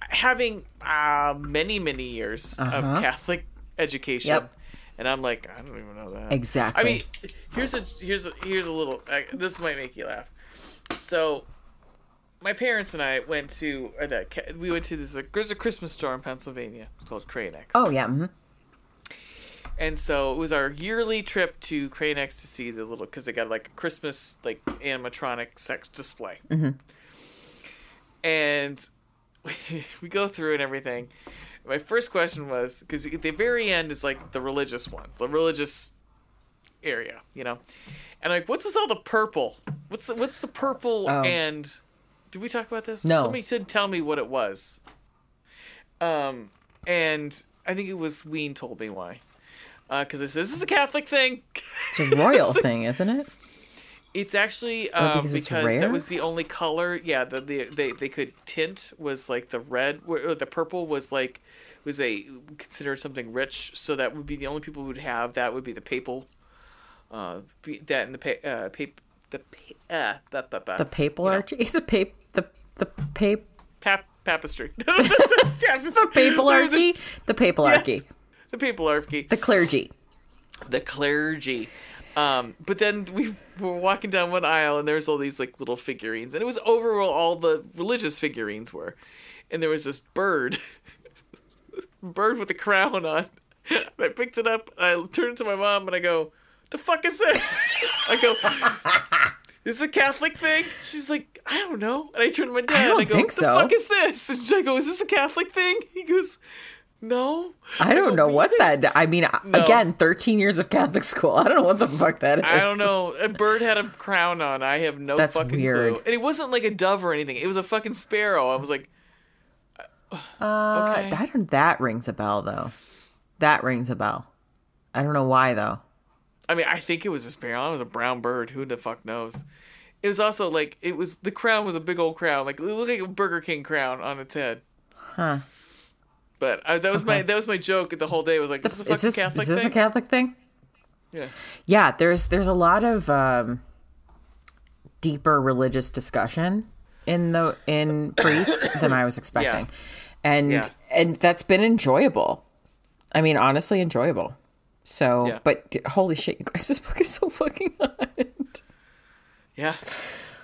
having uh, many many years of Catholic education, Uh-huh. Yep. and I'm like, I don't even know that Exactly. I mean, here's a here's a here's a little. Uh, this might make you laugh. So, my parents and I went to uh, that. We went to this. There's a Christmas store in Pennsylvania. It's called Crane X. oh yeah. mhm. And so it was our yearly trip to Crane X to see the little because they got like a Christmas like animatronic sex display. Mm-hmm. And <laughs> we go through and everything. My first question was because at the very end is like the religious one, the religious area, you know. And like, what's with all the purple? What's the what's the purple Oh. and? Did we talk about this? No. Somebody said tell me what it was. Um, and I think it was Ween told me why. Because it says this is a Catholic thing. It's a royal <laughs> thing, isn't it? It's actually um, because because, it's that was the only color. Yeah, the, the they they could tint was like the red. Or the purple was like was a considered something rich. So that would be the only people who would have that would be the papal. Uh, that and the pa- uh, pap the pa- uh, that, that, that, The <laughs> the pap, the the pap, pap papistry. <laughs> the papalarchy, the papalarchy, The papalarchy. the clergy. the clergy. Um, but then we were walking down one aisle and there's all these like little figurines, and it was over where all the religious figurines were, and there was this bird, <laughs> bird with a crown on. And <laughs> I picked it up. I turned to my mom and I go, "The fuck is this?" <laughs> I go, Is "This is a Catholic thing." She's like, "I don't know." And I turned to my dad don't and I go, "The so." fuck is this?" And I go, "Is this a Catholic thing?" He goes, "No." I don't know what that. I mean, again, thirteen years of Catholic school. I don't know what the fuck that is. I don't know. A bird had a crown on. I have no That's fucking weird. clue. And it wasn't like a dove or anything. It was a fucking sparrow. I was like, Uh, okay. I don't. That rings a bell, though. That rings a bell. I don't know why, though. I mean, I think it was a sparrow. It was a brown bird. Who the fuck knows? It was also like it was the crown was a big old crown, like it looked like a Burger King crown on its head. Huh? But I, that was my that was my joke the whole day. Was like, this is a fucking Is this Catholic is this thing. a Catholic thing? yeah. Yeah, there's there's a lot of um, deeper religious discussion in the in <coughs> priest than I was expecting, and Yeah. and that's been enjoyable. I mean, honestly, enjoyable. So, Yeah. but holy shit, you guys, this book is so fucking <laughs> hot. Yeah.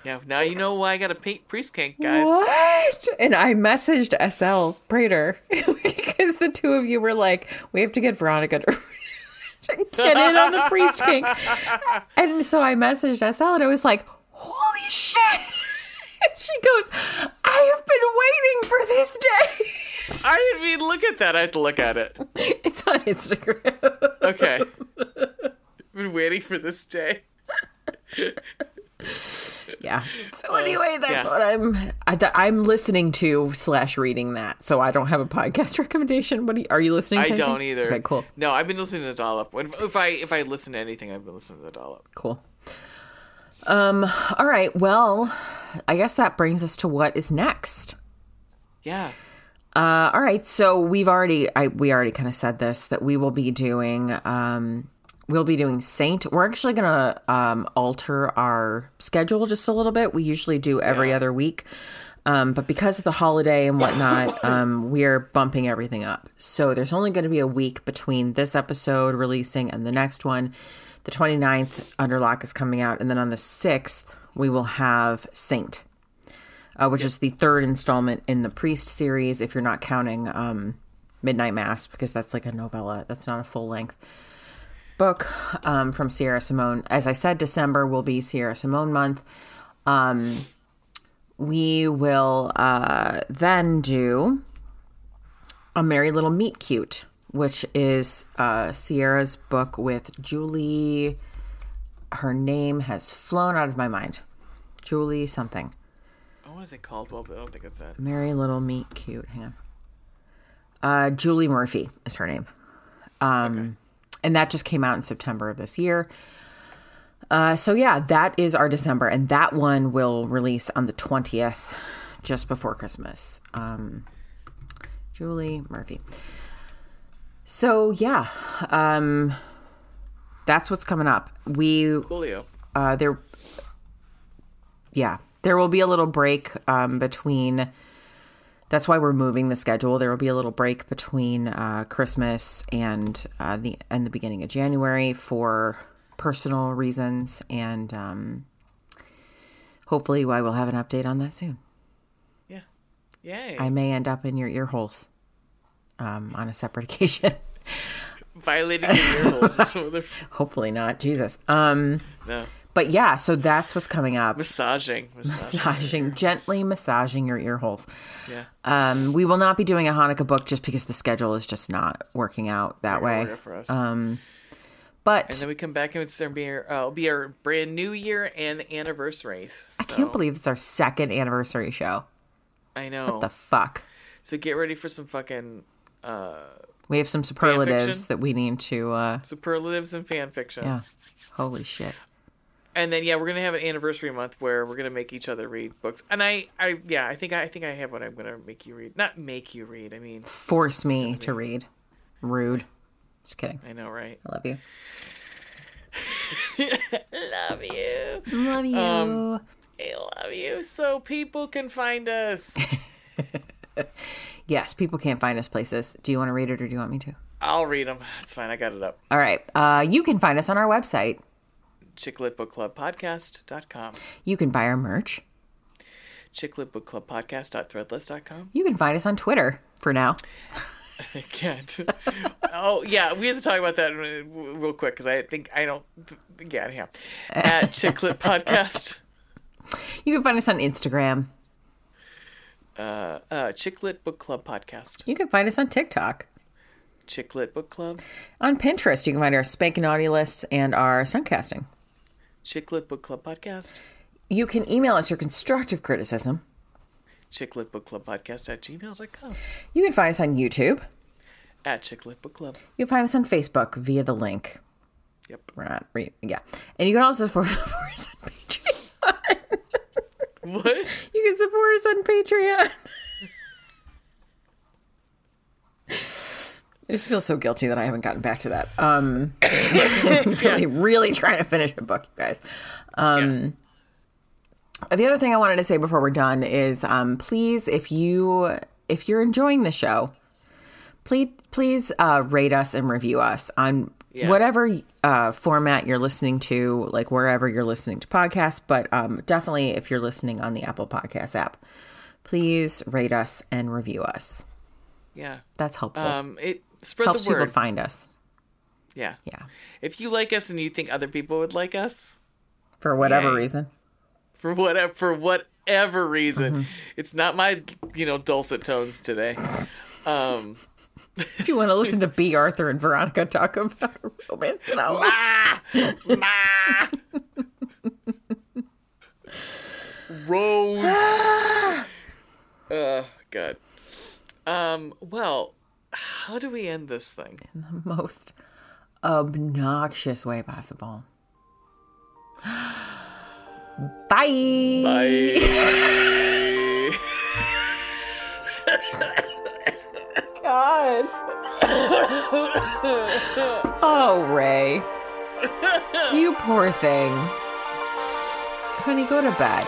Yeah. Now you know why I got a pa- priest kink, guys. What? And I messaged SL Prater <laughs> because the two of you were like, we have to get Veronica to <laughs> get in on the priest king. And so I messaged SL and I was like, holy shit. And <laughs> she goes, I have been waiting for this day. I didn't look at that. I have to look at it. It's on Instagram. Okay. Been waiting for this day. Yeah. So anyway, that's yeah. what I'm. I, th- I'm listening to slash reading that. So I don't have a podcast <laughs> recommendation. What are you, are you listening? I to? don't either. Okay, cool, No, I've been listening to Dollop. When- If I if I listen to anything, I've been listening to the Dollop. cool. Um, all right. Well, I guess that brings us to what is next. Yeah. Uh, all right. So we've already, I, we already kind of said this that we will be doing, um, we'll be doing Saint. We're actually going to um, alter our schedule just a little bit. We usually do every Yeah. other week. Um, but because of the holiday and whatnot, <laughs> um, we're bumping everything up. So there's only going to be a week between this episode releasing and the next one. The 29th, Under Locke is coming out. And then on the 6th, we will have Saint, uh, which is the third installment in the Priest series, if you're not counting um, Midnight Mass, because that's like a novella. That's not a full length book um, from Sierra Simone. As I said, December will be Sierra Simone month. Um, we will uh, then do a Merry Little Meet Cute, which is uh, Sierra's book with Julie. Her name has flown out of my mind. Julie something. Oh, what is it called? Well, but I don't think it's that. Merry Little Meet Cute. Hang on. Uh, Julie Murphy is her name. Um, And that just came out in September of this year. Uh, so, yeah, that is our December. And that one will release on the 20th, just before Christmas. Um, Julie Murphy. So, yeah, um, that's what's coming up. We Coolio. uh, there yeah there will be a little break um, between that's why we're moving the schedule there will be a little break between uh, christmas and uh, the and the beginning of january for personal reasons and um, hopefully i will have an update on that soon Yeah. Yay. i may end up in your ear holes um, on a separate <laughs> occasion Violating your ear holes. is some <laughs> other- hopefully not jesus um, no. But yeah so that's what's coming up Massaging. Massaging. massaging gently massaging your ear holes Yeah. Um, we will not be doing a Hanukkah book just because the schedule is just not working out that Gonna way. for us. Um, but and then we come back and it's gonna be our, uh, it'll be our brand new year and anniversary. I can't believe it's our second anniversary show. I know. What the fuck. so get ready for some fucking uh, We have some superlatives that we need to. Uh, superlatives and fan fiction. yeah. Holy shit. And then yeah, we're gonna have an anniversary month where we're gonna make each other read books. And I, I yeah, I think I, I think I have what I'm gonna make you read. Not make you read. I mean, Force me to read. Rude. Just kidding. I know, right? I love you. <laughs> Love you. Love you. Um, I love you. So people can find us. <laughs> yes, people can't find us places. Do you want to read it or do you want me to? I'll read them. It's fine. I got it up. All right. Uh, you can find us on our website. Chicletbookclubpodcast.com. You can buy our merch. Chicletbookclubpodcast.threadless.com. You can find us on Twitter for now. <laughs> I can't. oh yeah, we have to talk about that real quick because I think I don't. Yeah, yeah. At <laughs> Chicklet Podcast, You can find us on Instagram. uh, uh, Chicklet Book Club Podcast, You can find us on TikTok. Chicklet Book Club, On Pinterest, you can find our Spank and Naughty lists and our Suncasting. Chicklet Book Club Podcast, You can email us your constructive criticism. Chicklet Book Club Podcast at gmail.com, You can find us on YouTube. at Chicklet Book Club. You can find us on Facebook via the link. Yep. We're not, re- yeah. And you can also support <laughs> support us on Patreon. What? you can support us on Patreon. <laughs> I just feel so guilty that I haven't gotten back to that. Um, <laughs> really, really trying to finish a book, you guys. Um, The other thing I wanted to say before we're done is, um, please, if you if you're enjoying the show, please please uh, rate us and review us on Yeah. whatever uh, format you're listening to, like wherever you're listening to podcasts. But um, definitely, if you're listening on the Apple Podcast app, please rate us and review us. Yeah. That's helpful. Um, it spread Helps the people word. find us. yeah. Yeah, If you like us and you think other people would like us, for whatever Yay. reason. for whatever for whatever reason, Mm-hmm. it's not my you know dulcet tones today. Um. If you want to listen to Bea Arthur and Veronica talk about romance novels. Ah! Ma! Rose. <sighs> uh, God. Um, well, how do we end this thing? In the <laughs> most obnoxious way possible. <gasps> Bye. Bye. <laughs> God. oh, Ray. You poor thing. Honey, go to bed.